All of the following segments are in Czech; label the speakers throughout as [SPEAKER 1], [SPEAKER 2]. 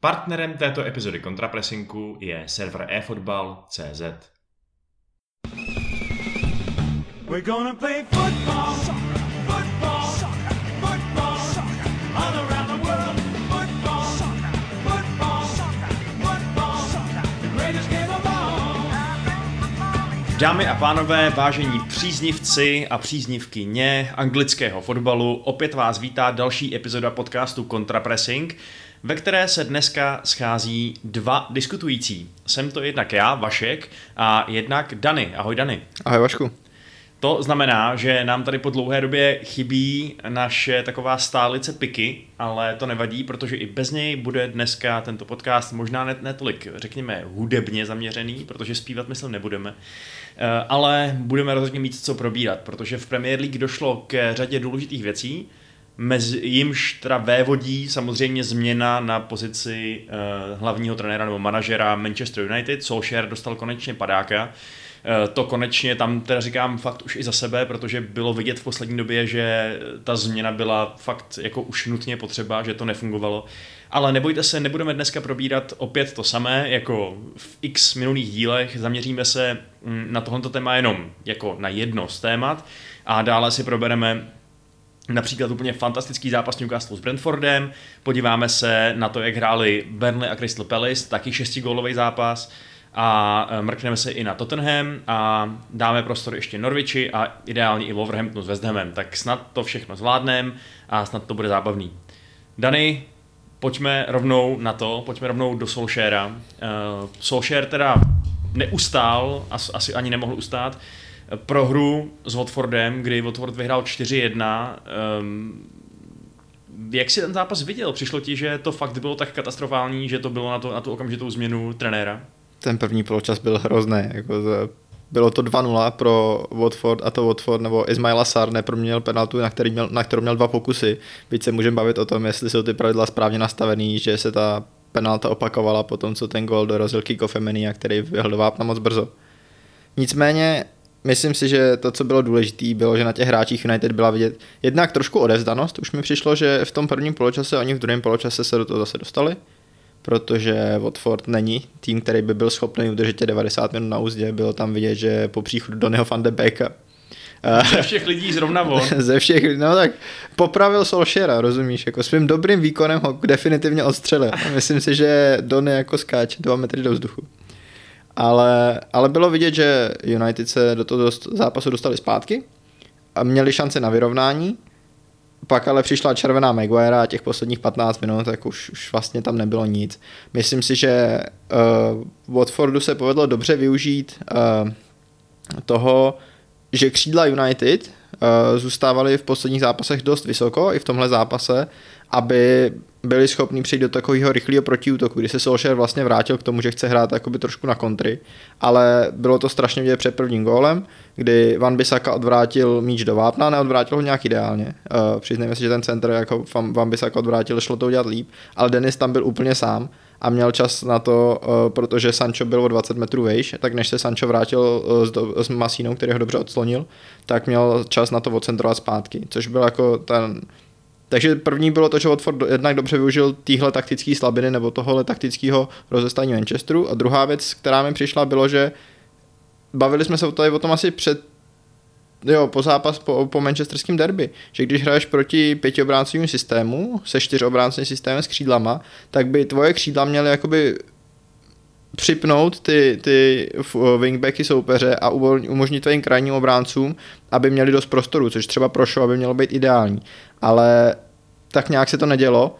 [SPEAKER 1] Partnerem této epizody kontrapresinku je server eFootball.cz. We're gonna play football, football, football, all around the world. Football, football, football, the greatest game of all. Dámy a pánové, vážení příznivci a příznivkyně anglického fotbalu, opět vás vítá další epizoda podcastu Contrapressing, ve které se dneska schází dva diskutující. Jsem to jednak já, Vašek, a jednak Dany. Ahoj Dany.
[SPEAKER 2] Ahoj Vašku.
[SPEAKER 1] To znamená, že nám tady po dlouhé době chybí naše taková stálice piky, ale to nevadí, protože i bez něj bude dneska tento podcast možná net, netolik, řekněme, hudebně zaměřený, protože zpívat myslím nebudeme, eh, ale budeme rozhodně mít co probírat, protože v Premier League došlo k řadě důležitých věcí, mezi jimž teda vévodí samozřejmě změna na pozici uh, hlavního trenéra nebo manažera Manchester United. Solskjaer dostal konečně padáka. Uh, to konečně tam teda říkám fakt už i za sebe, protože bylo vidět v poslední době, že ta změna byla fakt jako už nutně potřeba, že to nefungovalo. Ale nebojte se, nebudeme dneska probírat opět to samé, jako v x minulých dílech. Zaměříme se mm, na tohoto téma jenom jako na jedno z témat a dále si probereme například úplně fantastický zápas Newcastle s Brentfordem, podíváme se na to, jak hráli Burnley a Crystal Palace, taky šestigólový zápas. A e, mrkneme se i na Tottenham a dáme prostor ještě Norwichi a ideálně i Wolverhamptonu s West Hamem, tak snad to všechno zvládneme a snad to bude zábavný. Dany, pojďme rovnou na to, pojďme rovnou do Solskjaera. Uh, Solskjaer teda neustál, asi ani nemohl ustát, prohru s Watfordem, kdy Watford vyhrál 4-1. Um, jak si ten zápas viděl? Přišlo ti, že to fakt bylo tak katastrofální, že to bylo na, to, na tu okamžitou změnu trenéra?
[SPEAKER 2] Ten první poločas byl hrozný. Jako bylo to 2-0 pro Watford a to Watford nebo Ismaila Sar neproměnil penaltu, na, který měl, na kterou měl dva pokusy. Byť se můžeme bavit o tom, jestli jsou ty pravidla správně nastavený, že se ta penalta opakovala po tom, co ten gol dorazil kick a který vyhl do vápna moc brzo. Nicméně myslím si, že to, co bylo důležité, bylo, že na těch hráčích United byla vidět jednak trošku odezdanost. Už mi přišlo, že v tom prvním poločase, oni v druhém poločase se do toho zase dostali, protože Watford není tým, který by byl schopný udržet 90 minut na úzdě. Bylo tam vidět, že po příchodu Donnyho van de Beeka
[SPEAKER 1] ze všech lidí zrovna on.
[SPEAKER 2] Ze všech, no tak popravil Solšera, rozumíš, jako svým dobrým výkonem ho definitivně odstřelil. Myslím si, že Donny jako skáče dva metry do vzduchu ale, ale bylo vidět, že United se do toho zápasu dostali zpátky a měli šance na vyrovnání, pak ale přišla červená Maguire a těch posledních 15 minut, tak už, už vlastně tam nebylo nic. Myslím si, že uh, Watfordu se povedlo dobře využít uh, toho, že křídla United uh, zůstávaly v posledních zápasech dost vysoko, i v tomhle zápase, aby byli schopni přijít do takového rychlého protiútoku, kdy se Solskjaer vlastně vrátil k tomu, že chce hrát jakoby trošku na kontry, ale bylo to strašně vidět před prvním gólem, kdy Van Bissaka odvrátil míč do vápna, neodvrátil ho nějak ideálně. Uh, přiznejme si, že ten center jako Van Bissaka odvrátil, šlo to udělat líp, ale Denis tam byl úplně sám a měl čas na to, uh, protože Sancho byl o 20 metrů vejš, tak než se Sancho vrátil uh, s, do, s Masínou, který ho dobře odslonil, tak měl čas na to odcentrovat zpátky, což byl jako ten takže první bylo to, že Watford jednak dobře využil týhle taktické slabiny nebo tohohle taktického rozestání Manchesteru a druhá věc, která mi přišla, bylo, že bavili jsme se tady o tom asi před jo, po zápas po, po manchesterském derby, že když hraješ proti pětiobráncovým systému se čtyřobráncovým systémem s křídlama, tak by tvoje křídla měly jakoby připnout ty, ty wingbacky soupeře a umožnit tvým krajním obráncům, aby měli dost prostoru, což třeba pro show, aby mělo být ideální. Ale tak nějak se to nedělo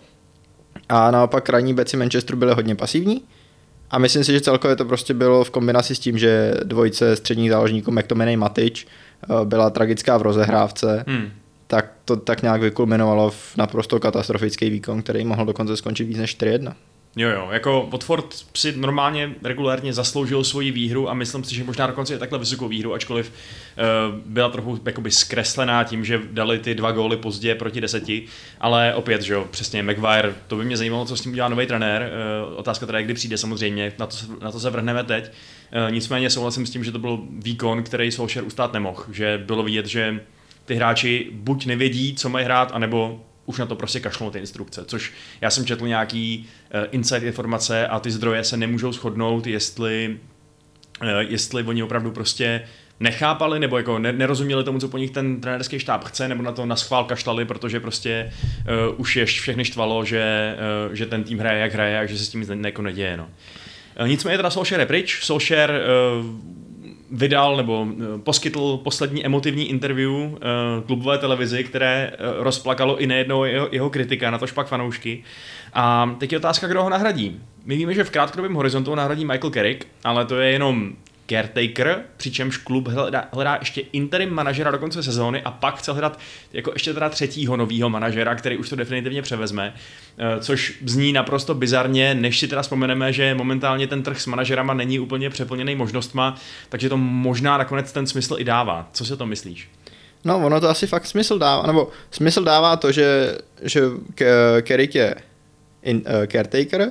[SPEAKER 2] a naopak krajní beci Manchesteru byly hodně pasivní a myslím si, že celkově to prostě bylo v kombinaci s tím, že dvojice středních záložníků McTominay Matič eh, byla tragická v rozehrávce, hmm. tak to tak nějak vykulminovalo v naprosto katastrofický výkon, který mohl dokonce skončit víc než 4-1.
[SPEAKER 1] Jo, jo, jako Watford si normálně regulárně zasloužil svoji výhru a myslím si, že možná dokonce je takhle vysokou výhru, ačkoliv uh, byla trochu jakoby zkreslená tím, že dali ty dva góly pozdě proti deseti, ale opět, že jo, přesně Maguire, to by mě zajímalo, co s tím udělá nový trenér, uh, otázka teda, kdy přijde samozřejmě, na to, na to se vrhneme teď, uh, nicméně souhlasím s tím, že to byl výkon, který Solskjaer ustát nemohl, že bylo vidět, že ty hráči buď nevědí, co mají hrát, anebo už na to prostě kašlou ty instrukce, což já jsem četl nějaký uh, inside informace a ty zdroje se nemůžou shodnout, jestli, uh, jestli oni opravdu prostě nechápali nebo jako nerozuměli tomu, co po nich ten trenérský štáb chce, nebo na to na schvál kašlali, protože prostě uh, už je všechny štvalo, že, uh, že ten tým hraje jak hraje a že se s tím nic ne, jako neděje. No. Uh, nicméně teda Solskjaer je pryč, Solskjaer uh, vydal nebo uh, poskytl poslední emotivní interview uh, klubové televizi, které uh, rozplakalo i nejednou jeho, jeho kritika, na to špak fanoušky. A teď je otázka, kdo ho nahradí. My víme, že v krátkodobém horizontu nahradí Michael Carrick, ale to je jenom caretaker, přičemž klub hledá, hledá ještě interim manažera do konce sezóny a pak chce hledat jako ještě teda třetího nového manažera, který už to definitivně převezme, eh, což zní naprosto bizarně, než si teda vzpomeneme, že momentálně ten trh s manažerama není úplně přeplněný možnostma, takže to možná nakonec ten smysl i dává. Co si to myslíš?
[SPEAKER 2] No, ono to asi fakt smysl dává, nebo smysl dává to, že, že Carrick je in, uh, caretaker. Uh,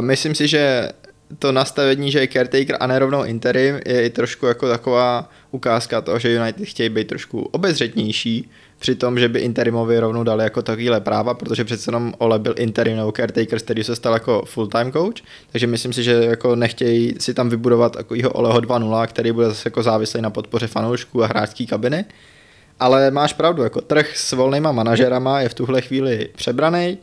[SPEAKER 2] myslím si, že to nastavení, že je caretaker a nerovnou interim, je i trošku jako taková ukázka toho, že United chtějí být trošku obezřetnější při tom, že by interimovi rovnou dali jako takovýhle práva, protože přece jenom Ole byl interim nebo caretaker, který se stal jako full-time coach, takže myslím si, že jako nechtějí si tam vybudovat takovýho Oleho 2.0, který bude zase jako závislý na podpoře fanoušků a hráčský kabiny. Ale máš pravdu, jako trh s volnýma manažerama je v tuhle chvíli přebraný.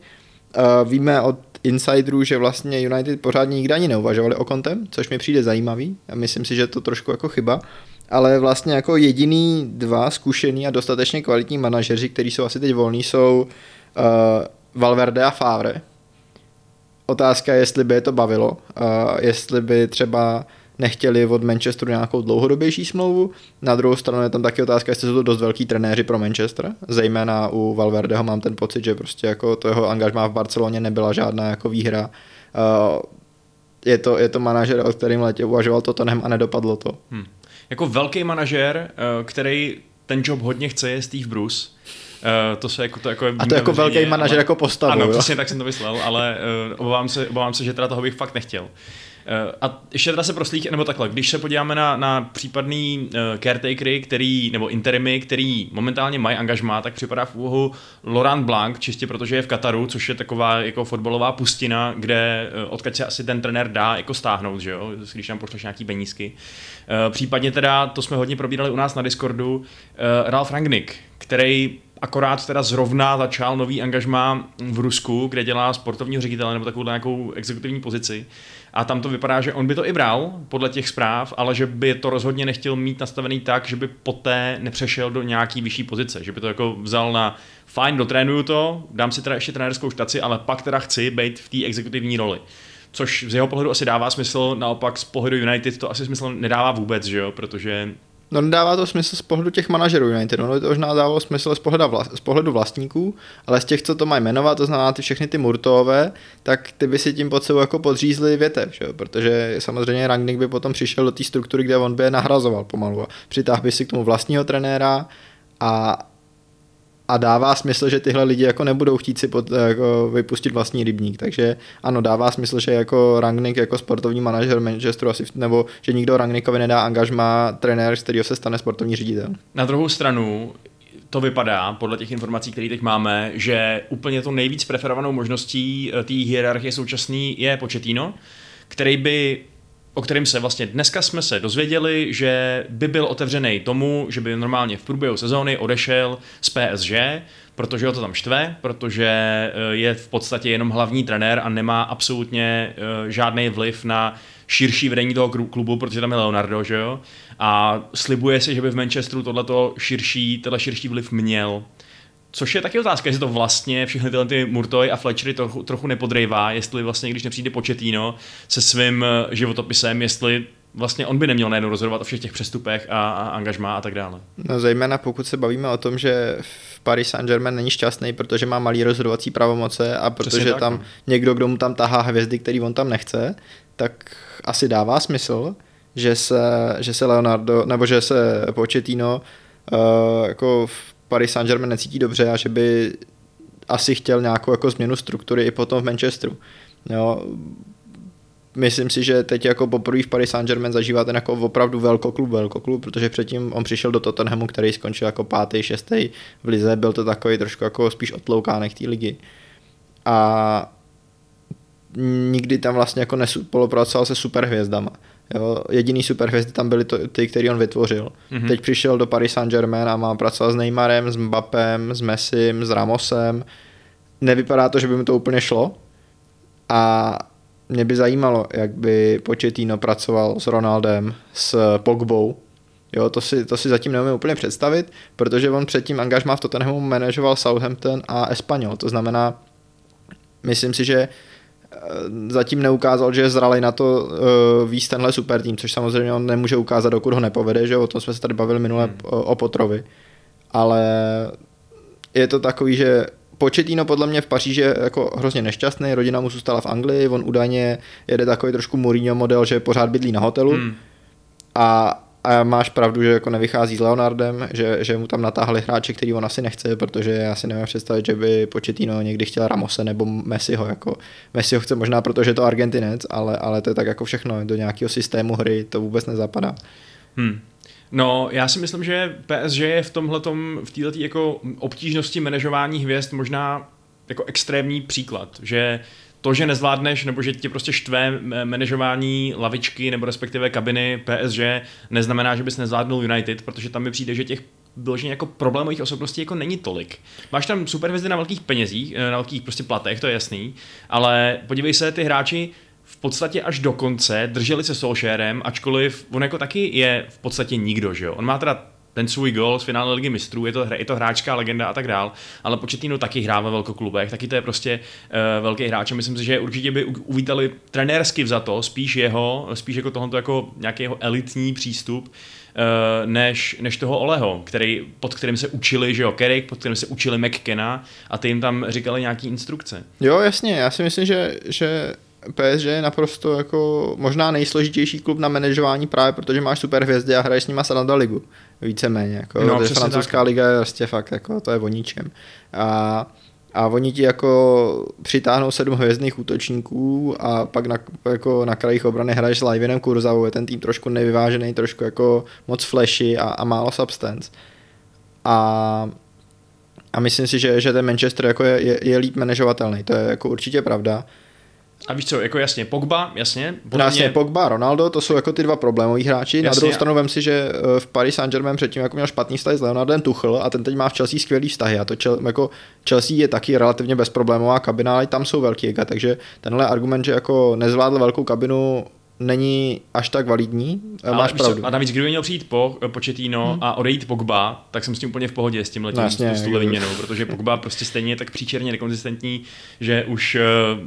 [SPEAKER 2] Uh, víme od insiderů, že vlastně United pořádně nikdy ani neuvažovali o kontem, což mi přijde zajímavý a myslím si, že to trošku jako chyba, ale vlastně jako jediný dva zkušený a dostatečně kvalitní manažeři, kteří jsou asi teď volní, jsou uh, Valverde a Favre. Otázka je, jestli by je to bavilo, uh, jestli by třeba nechtěli od Manchesteru nějakou dlouhodobější smlouvu. Na druhou stranu je tam taky otázka, jestli jsou to dost velký trenéři pro Manchester. Zejména u Valverdeho mám ten pocit, že prostě jako to jeho angažmá v Barceloně nebyla žádná jako výhra. Uh, je to, je to manažer, o kterým letě uvažoval Tottenham a nedopadlo to. Hmm.
[SPEAKER 1] Jako velký manažer, eh, který ten job hodně chce, je Steve Bruce. Uh, to se jako to jako
[SPEAKER 2] A to jako velký manažer ale, jako postavu.
[SPEAKER 1] Ano, jo? přesně tak jsem to myslel, ale uh, obávám, se, obávám se, že teda toho bych fakt nechtěl. Uh, Eh, a ještě teda se proslých, nebo takhle, když se podíváme na, na případný uh, caretakery, který, nebo interimy, který momentálně mají angažmá, tak připadá v úvahu Laurent Blanc, čistě protože je v Kataru, což je taková jako fotbalová pustina, kde uh, odkud se asi ten trenér dá jako stáhnout, že jo, když tam pošleš nějaký penízky. Uh, případně teda, to jsme hodně probírali u nás na Discordu, uh, Ralf Rangnick, který akorát teda zrovna začal nový angažmá v Rusku, kde dělá sportovního ředitele nebo takovou nějakou exekutivní pozici. A tam to vypadá, že on by to i bral podle těch zpráv, ale že by to rozhodně nechtěl mít nastavený tak, že by poté nepřešel do nějaký vyšší pozice, že by to jako vzal na fajn, dotrénuju to, dám si teda ještě trenérskou štaci, ale pak teda chci být v té exekutivní roli. Což z jeho pohledu asi dává smysl, naopak z pohledu United to asi smysl nedává vůbec, že jo, protože
[SPEAKER 2] No nedává to smysl z pohledu těch manažerů United, ono to možná dávalo smysl z pohledu, vla, z pohledu vlastníků, ale z těch, co to mají jmenovat, to znamená ty všechny ty Murtové, tak ty by si tím pod sebou jako podřízli větev, že? protože samozřejmě Rangnick by potom přišel do té struktury, kde on by je nahrazoval pomalu a přitáhl by si k tomu vlastního trenéra a, a dává smysl, že tyhle lidi jako nebudou chtít si pod, jako vypustit vlastní rybník, takže ano, dává smysl, že jako Rangnick jako sportovní manažer Manchesteru asi, nebo že nikdo Rangnickovi nedá angažma trenér, z kterého se stane sportovní ředitel.
[SPEAKER 1] Na druhou stranu, to vypadá, podle těch informací, které teď máme, že úplně to nejvíc preferovanou možností eh, té hierarchie současný je Početino, který by o kterým se vlastně dneska jsme se dozvěděli, že by byl otevřený tomu, že by normálně v průběhu sezóny odešel z PSG, protože ho to tam štve, protože eh, je v podstatě jenom hlavní trenér a nemá absolutně eh, žádný vliv na širší vedení toho klubu, protože tam je Leonardo, že jo? A slibuje se, že by v Manchesteru tohleto širší, tenhle širší vliv měl. Což je taky otázka, jestli to vlastně všechny tyhle ty Murtoy a Fletchery trochu, trochu nepodrejvá, jestli vlastně, když nepřijde Početino se svým eh, životopisem, jestli vlastně on by neměl najednou rozhodovat o všech těch přestupech a, a angažmá a tak dále.
[SPEAKER 2] No zejména pokud se bavíme o tom, že v Paris Saint-Germain není šťastný, protože má malý rozhodovací pravomoce a protože tak, tam no. někdo, kdo mu tam tahá hvězdy, který on tam nechce, tak asi dává smysl, že se, že se Leonardo, nebo že se Početino uh, jako v Paris Saint-Germain necítí dobře a že by asi chtěl nějakou jako změnu struktury i potom v Manchesteru. Jo, myslím si, že teď jako poprvé v Paris Saint-Germain zažívá ten jako opravdu velkoklub, velkoklub, protože předtím on přišel do Tottenhamu, který skončil jako pátý, šestý v lize, byl to takový trošku jako spíš otloukánek té ligy. A nikdy tam vlastně jako nespolupracoval se superhvězdama. Jo, jediný superhvězdy tam byly to, ty, který on vytvořil. Mm-hmm. Teď přišel do Paris Saint-Germain a má pracovat s Neymarem, s Mbappem, s Messim, s Ramosem. Nevypadá to, že by mu to úplně šlo. A mě by zajímalo, jak by Pochettino pracoval s Ronaldem, s Pogbou. Jo, to si, to si zatím neumím úplně představit, protože on předtím angažmá v Tottenhamu manažoval Southampton a Espanyol. To znamená, myslím si, že zatím neukázal, že je zralý na to uh, víc tenhle super tým, což samozřejmě on nemůže ukázat, dokud ho nepovede, že o tom jsme se tady bavili minule hmm. o, o Potrovi. Ale je to takový, že Početino podle mě v Paříži je jako hrozně nešťastný, rodina mu zůstala v Anglii, on údajně jede takový trošku Mourinho model, že pořád bydlí na hotelu hmm. a a máš pravdu, že jako nevychází s Leonardem, že, že mu tam natáhli hráče, který on asi nechce, protože já si nevím představit, že by Početino někdy chtěl Ramose nebo Messiho. Jako Messiho chce možná, protože je to Argentinec, ale, ale to je tak jako všechno. Do nějakého systému hry to vůbec nezapadá.
[SPEAKER 1] Hmm. No, já si myslím, že PSG je v tomhletom, v této jako obtížnosti manažování hvězd možná jako extrémní příklad, že to, že nezvládneš, nebo že tě prostě štve manažování lavičky nebo respektive kabiny PSG, neznamená, že bys nezvládnul United, protože tam mi přijde, že těch vyloženě jako problémových osobností jako není tolik. Máš tam superhvězdy na velkých penězích, eh, na velkých prostě platech, to je jasný, ale podívej se, ty hráči v podstatě až do konce drželi se Solskjaerem, ačkoliv on jako taky je v podstatě nikdo, že jo. On má teda ten svůj gol z finále ligy mistrů, je to, je to hráčská legenda a tak dál, ale Početino taky hrá ve velkoklubech, taky to je prostě uh, velký hráč a myslím si, že určitě by uvítali trenérsky za to, spíš jeho, spíš jako tohoto jako nějaký jeho elitní přístup, uh, než, než toho Oleho, který, pod kterým se učili, že jo, Kerik, pod kterým se učili McKenna a ty jim tam říkali nějaký instrukce.
[SPEAKER 2] Jo, jasně, já si myslím, že, že PSG je naprosto jako možná nejsložitější klub na manažování právě protože máš super hvězdy a hraješ s nima Sanada ligu. Víceméně. Jako, no, francouzská tak. liga je prostě fakt, jako, to je o ničem. A, a oni ti jako přitáhnou sedm hvězdných útočníků a pak na, jako na krajích obrany hraješ s Livinem Kurzavou, je ten tým trošku nevyvážený, trošku jako moc flashy a, a málo substance. A, a myslím si, že, že ten Manchester jako je, je, je líp manažovatelný, to je jako určitě pravda.
[SPEAKER 1] A víš co, jako jasně, Pogba, jasně.
[SPEAKER 2] Podle jasně, mě... Pogba, Ronaldo, to jsou jako ty dva problémoví hráči. Jasně, Na druhou stranu vem si, že eh, v Paris Saint-Germain předtím jako měl špatný vztah s Leonardem Tuchl a ten teď má v Chelsea skvělý vztahy a to čel, jako Chelsea je taky relativně bezproblémová kabina, ale tam jsou velký ega, takže tenhle argument, že jako nezvládl velkou kabinu není až tak validní. Ale máš pravdu.
[SPEAKER 1] A navíc, kdyby měl přijít po Početino hmm. a odejít Pogba, tak jsem s tím úplně v pohodě s tím letím no, s tou výměnou, protože Pogba prostě stejně je tak příčerně nekonzistentní, že už eh,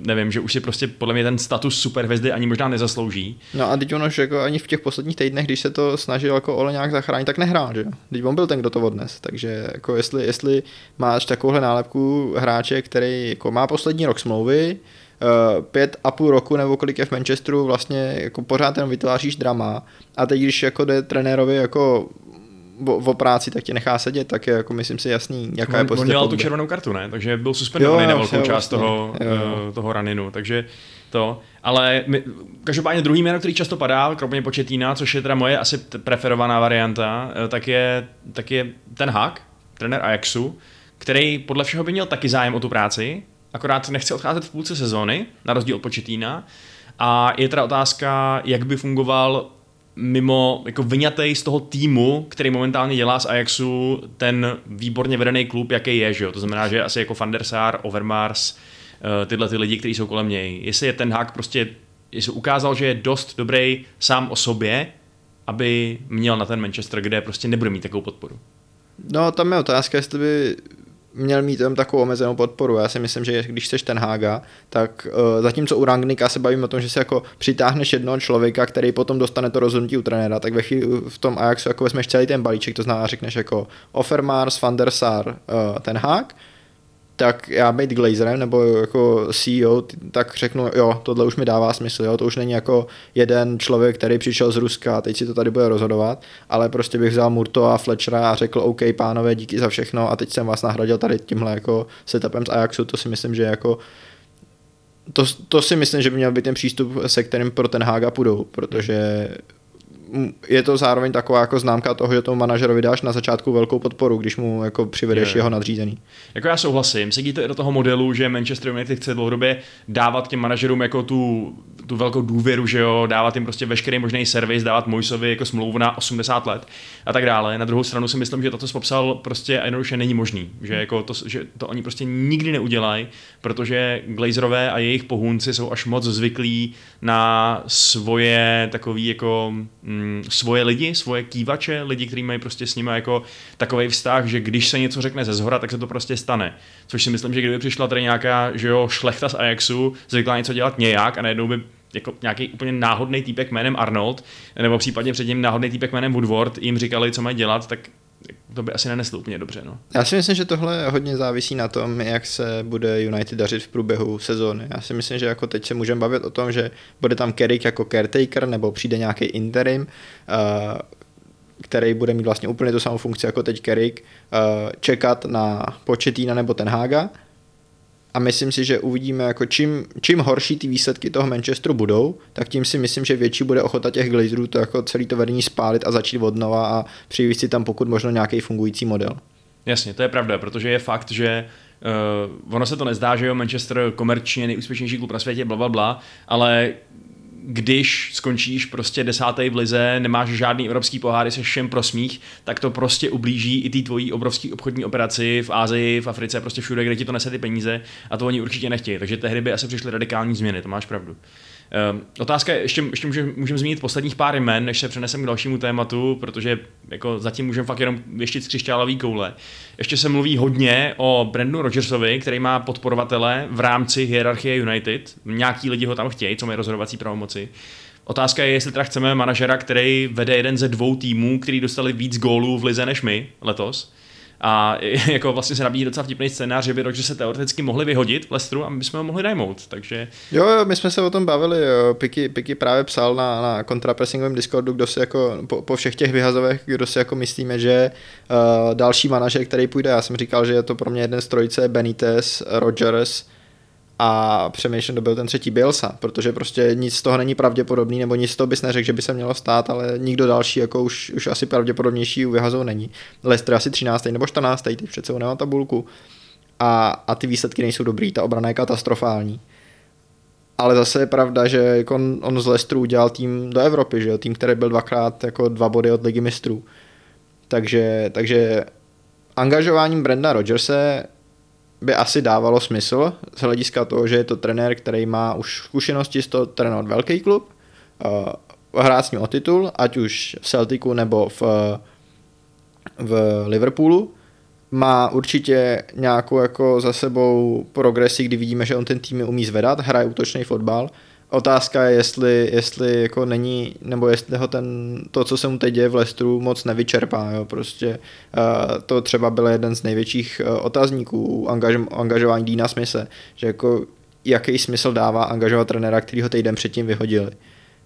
[SPEAKER 1] nevím, že už si prostě podle mě ten status superhvězdy ani možná nezaslouží.
[SPEAKER 2] No a teď ono, že jako ani v těch posledních týdnech, když se to snažil jako Ole nějak zachránit, tak nehrál, že? Teď on byl ten, kdo to odnes, takže jako jestli, jestli máš takovouhle nálepku hráče, který jako má poslední rok smlouvy, Eh, pět a půl roku nebo kolik je v Manchesteru vlastně jako pořád ten vytváříš drama a teď když jako jde trenérovi jako o, o práci, tak tě nechá sedět, tak je jako myslím si jasný, jaká je
[SPEAKER 1] pozice. On měl tu červenou kartu, ne? Takže byl suspendovaný na velkou jo, část vlastně, toho, jo. Uh, toho raninu, takže to. Ale my, každopádně druhý jméno, který často padá, kromě Početína, což je teda moje asi preferovaná varianta, eh, tak je, tak je ten Hak, trenér Ajaxu, který podle všeho by měl taky zájem o tu práci, akorát nechce odcházet v půlce sezóny, na rozdíl od Početína. A je teda otázka, jak by fungoval mimo, jako vyňatej z toho týmu, který momentálně dělá z Ajaxu ten výborně vedený klub, jaký je, že jo? To znamená, že asi jako Van der Sar, Overmars, eh, tyhle ty lidi, kteří jsou kolem něj. Jestli je ten hák prostě, jestli ukázal, že je dost dobrý sám o sobě, aby měl na ten Manchester, kde prostě nebude mít takovou podporu.
[SPEAKER 2] No, tam je otázka, jestli by měl mít tam takovou omezenou podporu. Já si myslím, že když jsi ten Hága, tak uh, zatímco u Rangnika se bavím o tom, že si jako přitáhneš jednoho člověka, který potom dostane to rozhodnutí u trenéra, tak ve chvíli v tom Ajaxu jako vezmeš celý ten balíček, to znamená řekneš jako Offermars, Van der Sar, uh, ten Hák, tak já být Glazerem nebo jako CEO, tak řeknu, jo, tohle už mi dává smysl, jo, to už není jako jeden člověk, který přišel z Ruska a teď si to tady bude rozhodovat, ale prostě bych vzal Murto a Fletchera a řekl, OK, pánové, díky za všechno a teď jsem vás nahradil tady tímhle jako setupem z Ajaxu, to si myslím, že jako to, to si myslím, že by měl být ten přístup, se kterým pro ten Haga půjdou, protože je to zároveň taková jako známka toho, že tomu manažerovi dáš na začátku velkou podporu, když mu jako přivedeš je. jeho nadřízený.
[SPEAKER 1] Jako já souhlasím, sedíte do toho modelu, že Manchester United chce dlouhodobě dávat těm manažerům jako tu, tu velkou důvěru, že jo, dávat jim prostě veškerý možný servis, dávat Mojsovi jako smlouvu na 80 let a tak dále. Na druhou stranu si myslím, že to, co jsi popsal, prostě jednoduše není možný, že, jako to, že to oni prostě nikdy neudělají, protože Glazerové a jejich pohůnci jsou až moc zvyklí na svoje takový jako mm, svoje lidi, svoje kývače, lidi, kteří mají prostě s nimi jako takový vztah, že když se něco řekne ze zhora, tak se to prostě stane. Což si myslím, že kdyby přišla tady nějaká, že jo, šlechta z Ajaxu, zvykla něco dělat nějak a najednou by jako nějaký úplně náhodný týpek jménem Arnold, nebo případně předtím náhodný týpek jménem Woodward jim říkali, co mají dělat, tak to by asi neneslo úplně dobře. No.
[SPEAKER 2] Já si myslím, že tohle hodně závisí na tom, jak se bude United dařit v průběhu sezóny. Já si myslím, že jako teď se můžeme bavit o tom, že bude tam Carrick jako caretaker, nebo přijde nějaký interim, uh, který bude mít vlastně úplně tu samou funkci jako teď Carrick, uh, čekat na Početína nebo ten Haga a myslím si, že uvidíme, jako čím, čím horší ty výsledky toho Manchesteru budou, tak tím si myslím, že větší bude ochota těch Glazerů to jako celý to vedení spálit a začít od nova a přivést si tam pokud možno nějaký fungující model.
[SPEAKER 1] Jasně, to je pravda, protože je fakt, že uh, ono se to nezdá, že jo, Manchester komerčně nejúspěšnější klub na světě, bla, bla, bla, ale když skončíš prostě desátý v lize, nemáš žádný evropský poháry, se všem prosmích, tak to prostě ublíží i té tvojí obrovské obchodní operaci v Ázii, v Africe, prostě všude, kde ti to nese ty peníze a to oni určitě nechtějí. Takže tehdy by asi přišly radikální změny, to máš pravdu. Um, otázka je, ještě, ještě můžeme můžem zmínit posledních pár jmen, než se přenesem k dalšímu tématu, protože jako zatím můžeme fakt jenom věštit z křišťálový koule. Ještě se mluví hodně o Brandu Rodgersovi, který má podporovatele v rámci hierarchie United. Nějaký lidi ho tam chtějí, co mají rozhodovací pravomoci. Otázka je, jestli teda chceme manažera, který vede jeden ze dvou týmů, který dostali víc gólů v lize než my letos a jako vlastně se nabíjí docela vtipný scénář, že by Rodgers se teoreticky mohli vyhodit v Lestru a my bychom ho mohli najmout, takže...
[SPEAKER 2] Jo, jo, my jsme se o tom bavili. Piky, Piky právě psal na, na kontrapressingovém Discordu, kdo si jako, po, po všech těch vyhazovech, kdo si jako myslíme, že uh, další manažer, který půjde, já jsem říkal, že je to pro mě jeden z trojice Benitez, Rodgers, a přemýšlím, kdo byl ten třetí Bielsa, protože prostě nic z toho není pravděpodobný, nebo nic z toho bys neřekl, že by se mělo stát, ale nikdo další jako už, už asi pravděpodobnější u vyhazou není. Leicester asi 13. nebo 14. teď přece nemá tabulku a, a ty výsledky nejsou dobrý, ta obrana je katastrofální. Ale zase je pravda, že jako on, on z Leicesteru udělal tým do Evropy, že jo? tým, který byl dvakrát jako dva body od ligy mistrů. Takže, takže angažováním Brenda Rodgerse by asi dávalo smysl z hlediska toho, že je to trenér, který má už zkušenosti z toho trénovat velký klub, uh, hrát s ním o titul, ať už v Celticu nebo v, v Liverpoolu. Má určitě nějakou jako za sebou progresi, kdy vidíme, že on ten tým umí zvedat, hraje útočný fotbal Otázka je, jestli, jestli jako není, nebo jestli ho ten, to, co se mu teď děje v Lestru, moc nevyčerpá. Jo. Prostě uh, to třeba byl jeden z největších uh, otazníků angaž, angažování Dina Smise, že jako jaký smysl dává angažovat trenéra, který ho týden předtím vyhodili.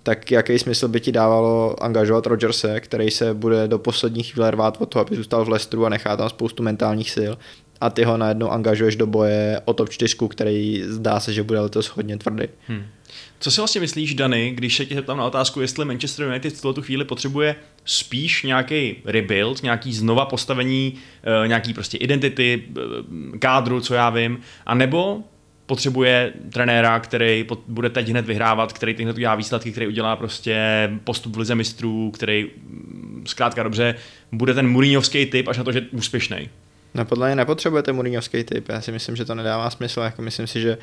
[SPEAKER 2] Tak jaký smysl by ti dávalo angažovat Rodgerse, který se bude do poslední chvíle rvát o to, aby zůstal v Lestru a nechá tam spoustu mentálních sil a ty ho najednou angažuješ do boje o top 4, který zdá se, že bude letos hodně tvrdý. Hmm.
[SPEAKER 1] Co si vlastně myslíš, Dany, když se tě zeptám na otázku, jestli Manchester United v tuto chvíli potřebuje spíš nějaký rebuild, nějaký znova postavení, uh, nějaký prostě identity, uh, kádru, co já vím, a nebo potřebuje trenéra, který bude teď hned vyhrávat, který teď hned udělá výsledky, který udělá prostě postup v lize mistrů, který mm, zkrátka dobře bude ten Mourinhovský typ až na to, že úspěšný.
[SPEAKER 2] No podle mě nepotřebujete Mourinhovský typ, já si myslím, že to nedává smysl, jako myslím si, že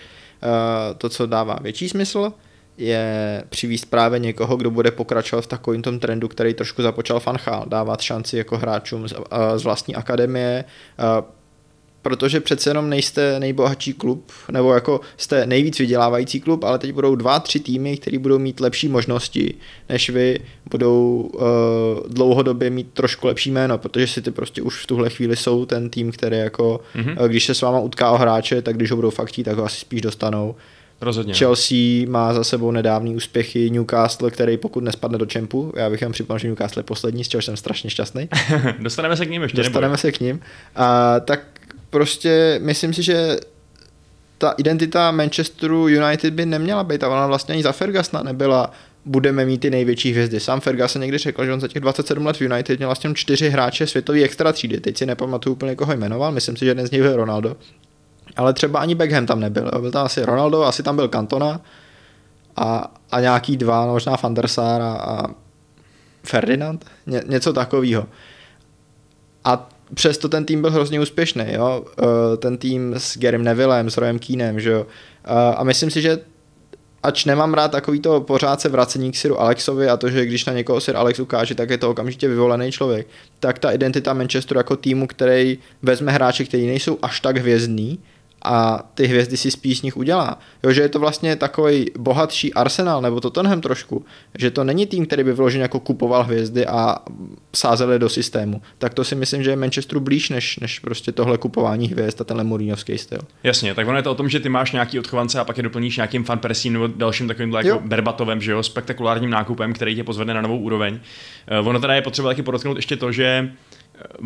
[SPEAKER 2] to, co dává větší smysl, je přivíst právě někoho, kdo bude pokračovat v takovém tom trendu, který trošku započal Fanchal, dávat šanci jako hráčům z, uh, z vlastní akademie, uh, protože přece jenom nejste nejbohatší klub, nebo jako jste nejvíc vydělávající klub, ale teď budou dva, tři týmy, které budou mít lepší možnosti, než vy budou uh, dlouhodobě mít trošku lepší jméno, protože si ty prostě už v tuhle chvíli jsou ten tým, který jako, mm-hmm. když se s váma utká o hráče, tak když ho budou faktí, tak ho asi spíš dostanou.
[SPEAKER 1] Rozhodně.
[SPEAKER 2] Chelsea má za sebou nedávný úspěchy, Newcastle, který pokud nespadne do čempu, já bych jen připomněl, že Newcastle je poslední, z čehož jsem strašně šťastný.
[SPEAKER 1] Dostaneme se k ním ještě.
[SPEAKER 2] Dostaneme nebo? se k ním. A, tak prostě myslím si, že ta identita Manchesteru United by neměla být a ona vlastně ani za Fergusona nebyla budeme mít ty největší hvězdy. Sam Ferguson někdy řekl, že on za těch 27 let v United měl vlastně čtyři hráče světový extra třídy. Teď si nepamatuju úplně, koho jmenoval, myslím si, že jeden z nich byl Ronaldo. Ale třeba ani Beckham tam nebyl. Byl tam asi Ronaldo, asi tam byl Cantona a, a nějaký dva, no, možná Van der Sar a, a Ferdinand, Ně, něco takového. A přesto ten tým byl hrozně úspěšný, jo? Eh, ten tým s Garym Nevillem, s Royem Keenem, že jo? Eh, a myslím si, že ač nemám rád takový to pořád se vracení k Siru Alexovi a to, že když na někoho Sir Alex ukáže, tak je to okamžitě vyvolený člověk, tak ta identita Manchesteru jako týmu, který vezme hráče, kteří nejsou až tak hvězdný, a ty hvězdy si spíš z nich udělá. Jo, že je to vlastně takový bohatší Arsenal nebo Tottenham trošku, že to není tým, který by vyloženě jako kupoval hvězdy a sázeli do systému. Tak to si myslím, že je Manchesteru blíž než, než prostě tohle kupování hvězd a tenhle Mourinhovský styl.
[SPEAKER 1] Jasně, tak ono je to o tom, že ty máš nějaký odchovance a pak je doplníš nějakým fan nebo dalším takovým jako Berbatovem, že jo, spektakulárním nákupem, který tě pozvede na novou úroveň. Uh, ono teda je potřeba taky podotknout ještě to, že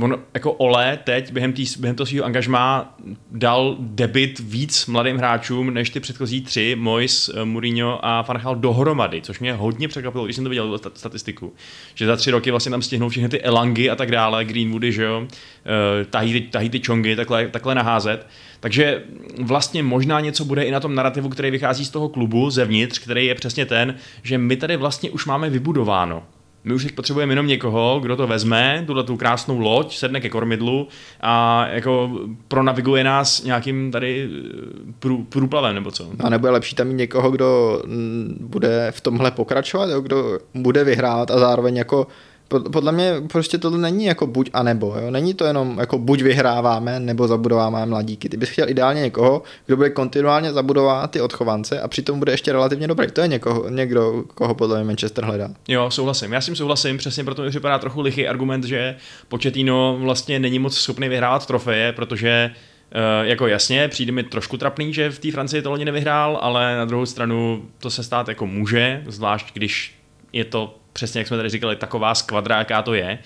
[SPEAKER 1] on jako Ole teď během, tý, během toho svého angažmá dal debit víc mladým hráčům než ty předchozí tři, Mois, eh, Mourinho a Farhal dohromady, což mě hodně překvapilo, když jsem to viděl statistiku, že za tři roky vlastně tam stihnou všechny ty Elangy a tak dále, Greenwoody, že jo, eh, tahí ty, tahí ty čongy, takhle, takhle naházet. Takže vlastně možná něco bude i na tom narrativu, který vychází z toho klubu zevnitř, který je přesně ten, že my tady vlastně už máme vybudováno my už potřebujeme jenom někoho, kdo to vezme, tuhle tu krásnou loď, sedne ke kormidlu a jako pronaviguje nás nějakým tady eh, prů, průplavem nebo co.
[SPEAKER 2] A nebo je lepší tam mít někoho, kdo mm, bude v tomhle pokračovat, jo? kdo bude vyhrát a zároveň jako podle mě prostě tohle není jako buď a nebo, jo? není to jenom jako buď vyhráváme, nebo zabudováváme mladíky. Ty bys chtěl ideálně někoho, kdo bude kontinuálně zabudovat ty odchovance a přitom bude ještě relativně dobrý. To je někoho, někdo, koho podle mě Manchester hledá.
[SPEAKER 1] Jo, souhlasím. Já s tím souhlasím, přesně proto mi připadá trochu lichý argument, že Početino vlastně není moc schopný vyhrávat trofeje, protože Uh, jako jasně, přijde mi trošku trapný, že v té Francii to loni nevyhrál, ale na druhou stranu to se stát jako může, zvlášť když je to přesně jak jsme tady říkali, taková skvadra, jaká to je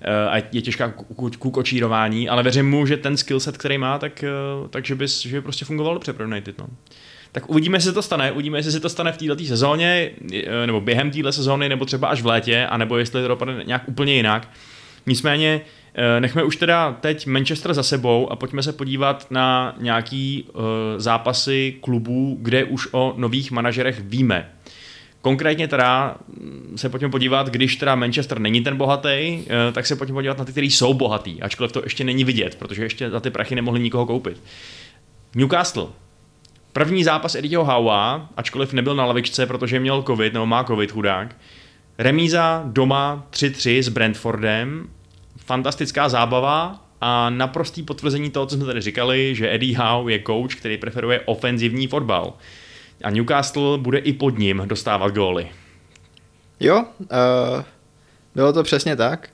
[SPEAKER 1] eh, a je těžká k kočírování, ale věřím mu, že ten skillset, který má, tak, eh, takže by, že by prostě fungoval dobře pro United. No. Tak uvidíme, jestli to stane, uvidíme, jestli se to stane v této sezóně, eh, nebo během této sezóny, nebo třeba až v létě, anebo jestli to dopadne nějak úplně jinak. Nicméně, nechme už teda teď Manchester za sebou a pojďme se podívat na nějaký zápasy klubů, kde už o nových manažerech víme. Konkrétně teda mm, se pojďme podívat, když teda Manchester není ten bohatý, eh, tak se pojďme podívat na ty, kteří jsou bohatý, ačkoliv to ještě není vidět, protože ještě za ty prachy nemohli nikoho koupit. Newcastle. První zápas Eddieho Howa, ačkoliv nebyl na lavičce, protože měl covid, nebo má covid chudák. Remíza doma 3-3 s Brentfordem. Fantastická zábava a naprostý potvrzení toho, co jsme tady říkali, že Eddie Howe je coach, který preferuje ofenzivní fotbal a Newcastle bude i pod ním dostávat góly.
[SPEAKER 2] Jo, uh, bylo to přesně tak.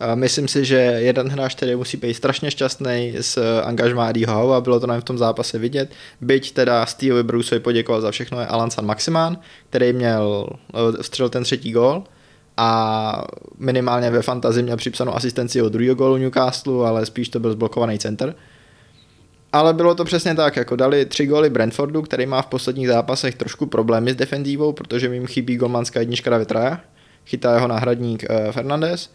[SPEAKER 2] Uh, myslím si, že jeden hráč, který musí být strašně šťastný s angažmá Eddie Howe a bylo to nám v tom zápase vidět. Byť teda Steve Bruceovi poděkoval za všechno je Alan San Maximán, který měl uh, ten třetí gól a minimálně ve fantazii měl připsanou asistenci od druhého gólu Newcastle, ale spíš to byl zblokovaný center. Ale bylo to přesně tak, jako dali tři góly Brentfordu, který má v posledních zápasech trošku problémy s defenzívou, protože jim chybí golmanská jednička David Raya, chytá jeho náhradník uh, Fernandez.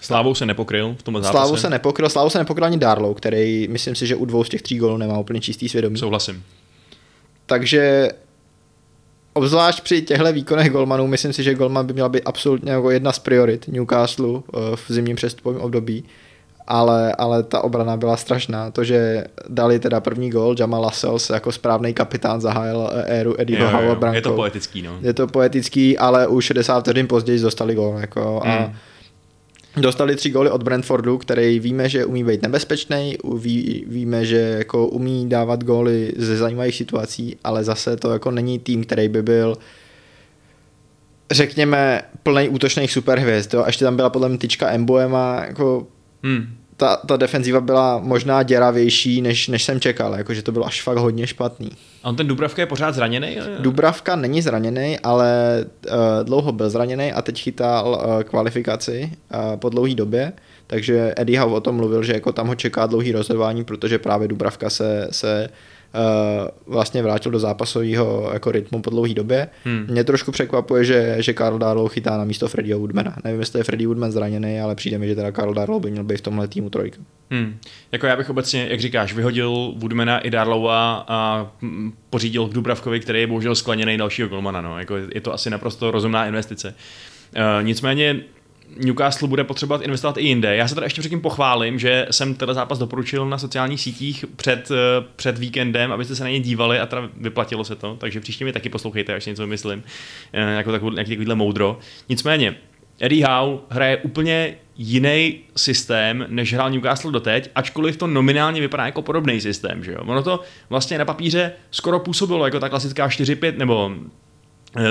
[SPEAKER 1] Slávou se nepokryl v tom zápase.
[SPEAKER 2] Slávou se nepokryl, Slávou se nepokryl ani Darlow, který myslím si, že u dvou z těch tří gólů nemá úplně čistý svědomí.
[SPEAKER 1] Souhlasím.
[SPEAKER 2] Takže obzvlášť při těchto výkonech golmanů, myslím si, že golman by měla být absolutně jako jedna z priorit Newcastle uh, v zimním přestupovém období ale, ale ta obrana byla strašná. To, že dali teda první gol, Jamal Lascelles jako správný kapitán zahájil éru Eddieho Howe brankou.
[SPEAKER 1] Je to poetický, no.
[SPEAKER 2] Je to poetický, ale už 60 vteřin později dostali gol. Jako, a mm. Dostali tři góly od Brentfordu, který víme, že umí být nebezpečný, ví, víme, že jako umí dávat góly ze zajímavých situací, ale zase to jako není tým, který by byl řekněme plný útočných superhvězd. Jo? A ještě tam byla podle mě tyčka Emboema, jako Hmm. Ta, ta defenziva byla možná děravější, než, než jsem čekal, jakože to bylo až fakt hodně špatný.
[SPEAKER 1] A on ten Dubravka je pořád zraněný?
[SPEAKER 2] Dubravka není zraněný, ale uh, dlouho byl zraněný a teď chytal uh, kvalifikaci uh, po dlouhé době, takže Eddie Howe o tom mluvil, že jako tam ho čeká dlouhý rozhodování, protože právě Dubravka se, se vlastně vrátil do zápasového jako rytmu po dlouhé době. Hmm. Mě trošku překvapuje, že, že Karl Darlow chytá na místo Freddieho Woodmana. Nevím, jestli je Freddie Woodman zraněný, ale přijde mi, že teda Karl Darlow by měl být v tomhle týmu trojka.
[SPEAKER 1] Hmm. Jako já bych obecně, jak říkáš, vyhodil Woodmana i Darlowa a pořídil k Dubravkovi, který je bohužel skleněný dalšího golmana. No. Jako je to asi naprosto rozumná investice. Uh, nicméně Newcastle bude potřebovat investovat i jinde. Já se tady ještě předtím pochválím, že jsem ten zápas doporučil na sociálních sítích před, eh, před víkendem, abyste se na ně dívali a teda vyplatilo se to, takže příště mi taky poslouchejte, až něco vymyslím, eh, jako takový, nějaký takovýhle moudro. Nicméně, Eddie Howe hraje úplně jiný systém, než hrál Newcastle doteď, ačkoliv to nominálně vypadá jako podobný systém. Že jo? Ono to vlastně na papíře skoro působilo jako ta klasická 4-5 nebo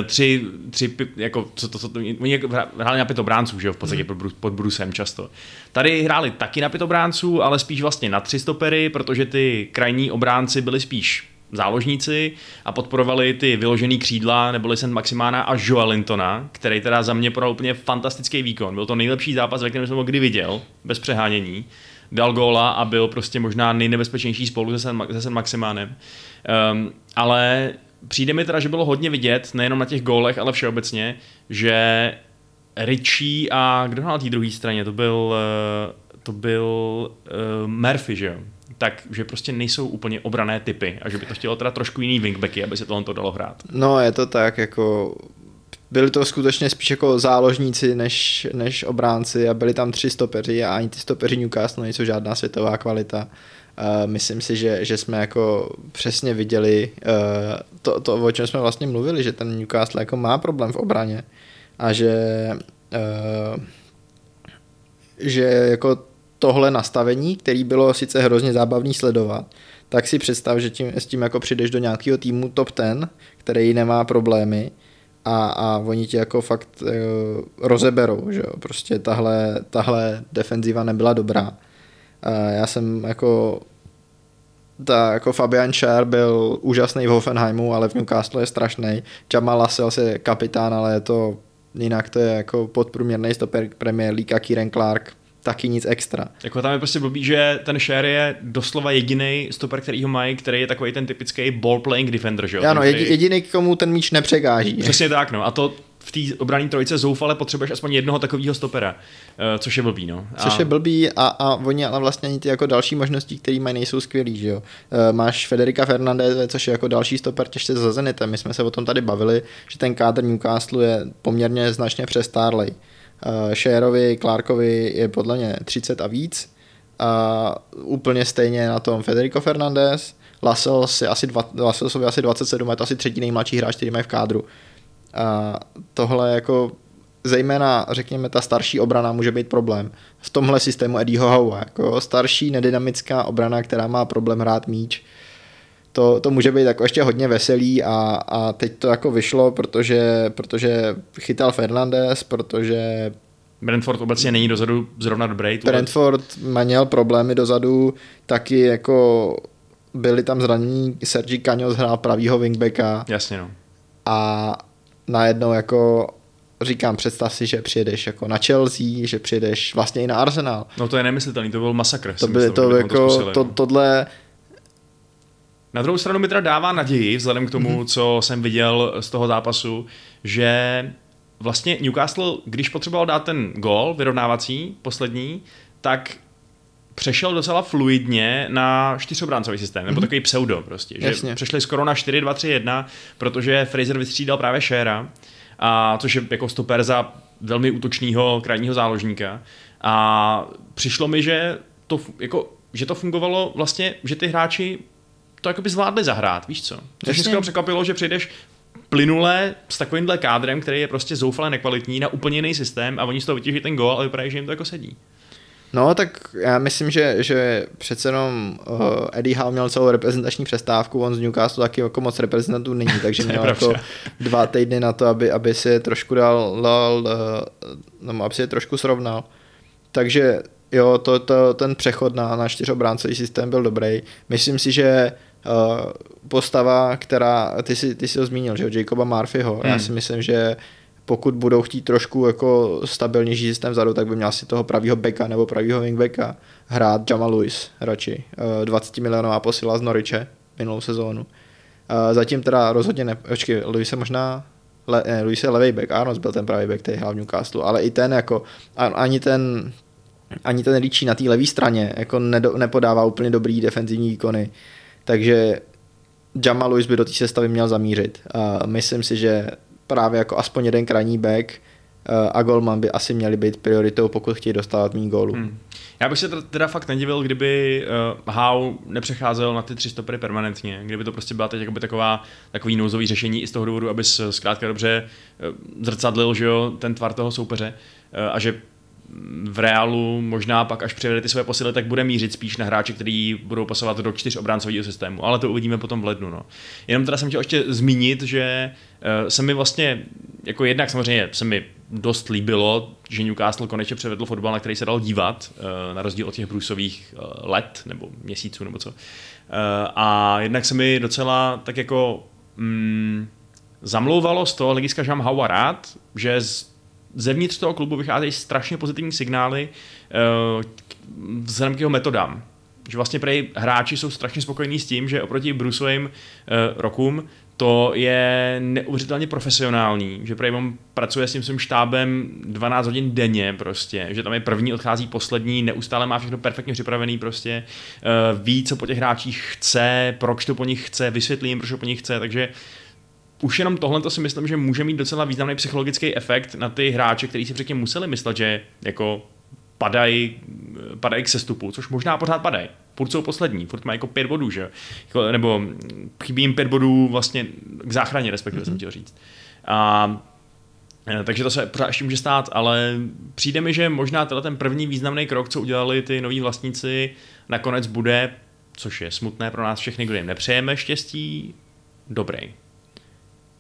[SPEAKER 1] tři, tři jako, co to, co to, oni hráli na pět obránců, že jo, v podstatě hmm. pod, pod Brusem často. Tady hráli taky na pět obránců, ale spíš vlastně na tři stopery, protože ty krajní obránci byli spíš záložníci a podporovali ty vyložený křídla, neboli St. Maximána a Joelintona, který teda za mě podal úplně fantastický výkon. Byl to nejlepší zápas, ve kterém jsem ho kdy viděl, bez přehánění. Dal góla a byl prostě možná nejnebezpečnější spolu se St. Maximánem. Um, ale přijde mi teda, že bylo hodně vidět, nejenom na těch gólech, ale všeobecně, že Richie a kdo na té druhé straně, to byl, eh, to byl uh, Murphy, že jo? tak, že prostě nejsou úplně obrané typy a že by to chtělo teda trošku jiný wingbacky, aby se tohle to dalo hrát.
[SPEAKER 2] No, je to tak, jako byli to skutečně spíš jako záložníci než, než obránci a byli tam tři stopeři a ani ty stopeři Newcastle nejsou žádná světová kvalita. Uh, myslím si, že, že jsme jako přesně viděli uh, to, to, o čem jsme vlastně mluvili, že ten Newcastle jako má problém v obraně a že uh, že jako tohle nastavení, který bylo sice hrozně zábavný sledovat, tak si představ, že tím, s tím jako přijdeš do nějakého týmu top 10, který nemá problémy a, a oni ti jako fakt uh, rozeberou, že jo? prostě tahle, tahle defenziva nebyla dobrá já jsem jako ta, jako Fabian Schär byl úžasný v Hoffenheimu, ale v Newcastle je strašný. Jamal Lascelles je kapitán, ale je to jinak to je jako podprůměrný stoper Premier League a Kieran Clark taky nic extra.
[SPEAKER 1] Jako tam je prostě blbý, že ten Share je doslova jediný stoper, který ho mají, který je takový ten typický ball playing defender, že jo?
[SPEAKER 2] Ano, který... jediný, komu ten míč nepřekáží.
[SPEAKER 1] Přesně tak, no. A to v té obrané trojice zoufale potřebuješ aspoň jednoho takového stopera, uh, což je blbý, no.
[SPEAKER 2] A... Což je blbý a, a oni ale vlastně ani ty jako další možnosti, které mají, nejsou skvělý, že jo. Uh, máš Federica Fernandez, což je jako další stoper těžce za Zenitem. My jsme se o tom tady bavili, že ten kádr Newcastle je poměrně značně přestárlej. Uh, Shearovi, Clarkovi je podle mě 30 a víc. A úplně stejně na tom Federico Fernandez, Lascelles je asi, dva, asi 27, je to asi třetí nejmladší hráč, který mají v kádru. A tohle jako zejména, řekněme, ta starší obrana může být problém. V tomhle systému Eddieho Howe, jako starší nedynamická obrana, která má problém hrát míč, to, to může být jako ještě hodně veselý a, a teď to jako vyšlo, protože, protože chytal Fernandez, protože
[SPEAKER 1] Brentford obecně není dozadu zrovna dobrý.
[SPEAKER 2] Brentford měl problémy dozadu, taky jako byli tam zranění, Sergi Kaňos hrál pravýho wingbacka.
[SPEAKER 1] Jasně no.
[SPEAKER 2] A najednou jako říkám, představ si, že přijedeš jako na Chelsea, že přijedeš vlastně i na Arsenal.
[SPEAKER 1] No to je nemyslitelný, to byl masakr.
[SPEAKER 2] To by to, jako, to, zkusili, to, no. tohle...
[SPEAKER 1] Na druhou stranu mi teda dává naději, vzhledem k tomu, mm-hmm. co jsem viděl z toho zápasu, že vlastně Newcastle, když potřeboval dát ten gol vyrovnávací, poslední, tak přešel docela fluidně na čtyřobráncový systém, nebo mm-hmm. takový pseudo prostě. Že Jasně. přešli skoro na 4-2-3-1, protože Fraser vystřídal právě Shera, a což je jako stoper za velmi útočného krajního záložníka. A přišlo mi, že to, jako, že to fungovalo vlastně, že ty hráči to jako by zvládli zahrát, víš co? Což mě skoro překvapilo, že přijdeš plynule s takovýmhle kádrem, který je prostě zoufale nekvalitní na úplně jiný systém a oni z toho vytěží ten gol a vypadá, že jim to jako sedí.
[SPEAKER 2] No, tak já myslím, že, že přece jenom uh, Eddie Howe měl celou reprezentační přestávku, on z Newcastle taky jako moc reprezentantů není, takže měl jako dva týdny na to, aby, aby si je trošku dal, dal uh, no, aby si je trošku srovnal. Takže jo, to, to, ten přechod na, na čtyřobráncový systém byl dobrý. Myslím si, že uh, postava, která, ty si, ty si ho zmínil, že jo, Jacoba Murphyho, hmm. já si myslím, že pokud budou chtít trošku jako stabilnější systém vzadu, tak by měl si toho pravýho beka nebo pravýho wingbacka hrát Jamal Lewis radši. 20 eh, milionová posila z Noriče, minulou sezónu. Uh, zatím teda rozhodně ne, počkej, Luis se možná le, ne, Luis je levý back, Arnold byl ten pravý back, který hrál v ale i ten jako, ani ten ani ten líčí na té levé straně jako nedo, nepodává úplně dobrý defenzivní výkony. Takže Jamal Lewis by do té sestavy měl zamířit. A myslím si, že právě jako aspoň jeden krajní back eh, a Golman by asi měli být prioritou, pokud chtějí dostávat méně gólů. Hmm.
[SPEAKER 1] Já bych se teda fakt nedivil, kdyby Hau nepřecházel na ty tři stopery permanentně, kdyby to prostě byla teď jakoby taková, takový nouzový řešení i z toho důvodu, aby zkrátka dobře uh, zrcadlil že jo, ten tvar toho soupeře a že v reálu možná pak, až přivede ty své posily, tak bude mířit spíš na hráče, který budou pasovat do čtyř obráncového systému, ale to uvidíme potom v lednu. No. Jenom teda jsem chtěl ještě zmínit, že uh, se mi vlastně, jako jednak samozřejmě se mi dost líbilo, že Newcastle konečně převedl fotbal, na který se dal dívat, uh, na rozdíl od těch brusových uh, let nebo měsíců nebo co. A jednak se mi docela tak jako mm, zamlouvalo z toho hlediska, že mám Hawa rád, že z zevnitř toho klubu vycházejí strašně pozitivní signály uh, vzhledem k jeho metodám. Že vlastně prej hráči jsou strašně spokojení s tím, že oproti Bruceovým uh, rokům to je neuvěřitelně profesionální, že prej on pracuje s tím svým štábem 12 hodin denně prostě, že tam je první, odchází poslední, neustále má všechno perfektně připravený prostě, uh, ví, co po těch hráčích chce, proč to po nich chce, vysvětlí jim, proč to po nich chce, takže už jenom tohle to si myslím, že může mít docela významný psychologický efekt na ty hráče, kteří si předtím museli myslet, že jako padají, padají k sestupu, což možná pořád padají. Furt jsou poslední, furt mají jako pět bodů, že? Jako, nebo chybí jim pět bodů vlastně k záchraně, respektive mm-hmm. jsem chtěl říct. A e, takže to se pořád ještě může stát, ale přijde mi, že možná tenhle ten první významný krok, co udělali ty noví vlastníci, nakonec bude, což je smutné pro nás všechny, kdo jim nepřejeme štěstí, dobrý.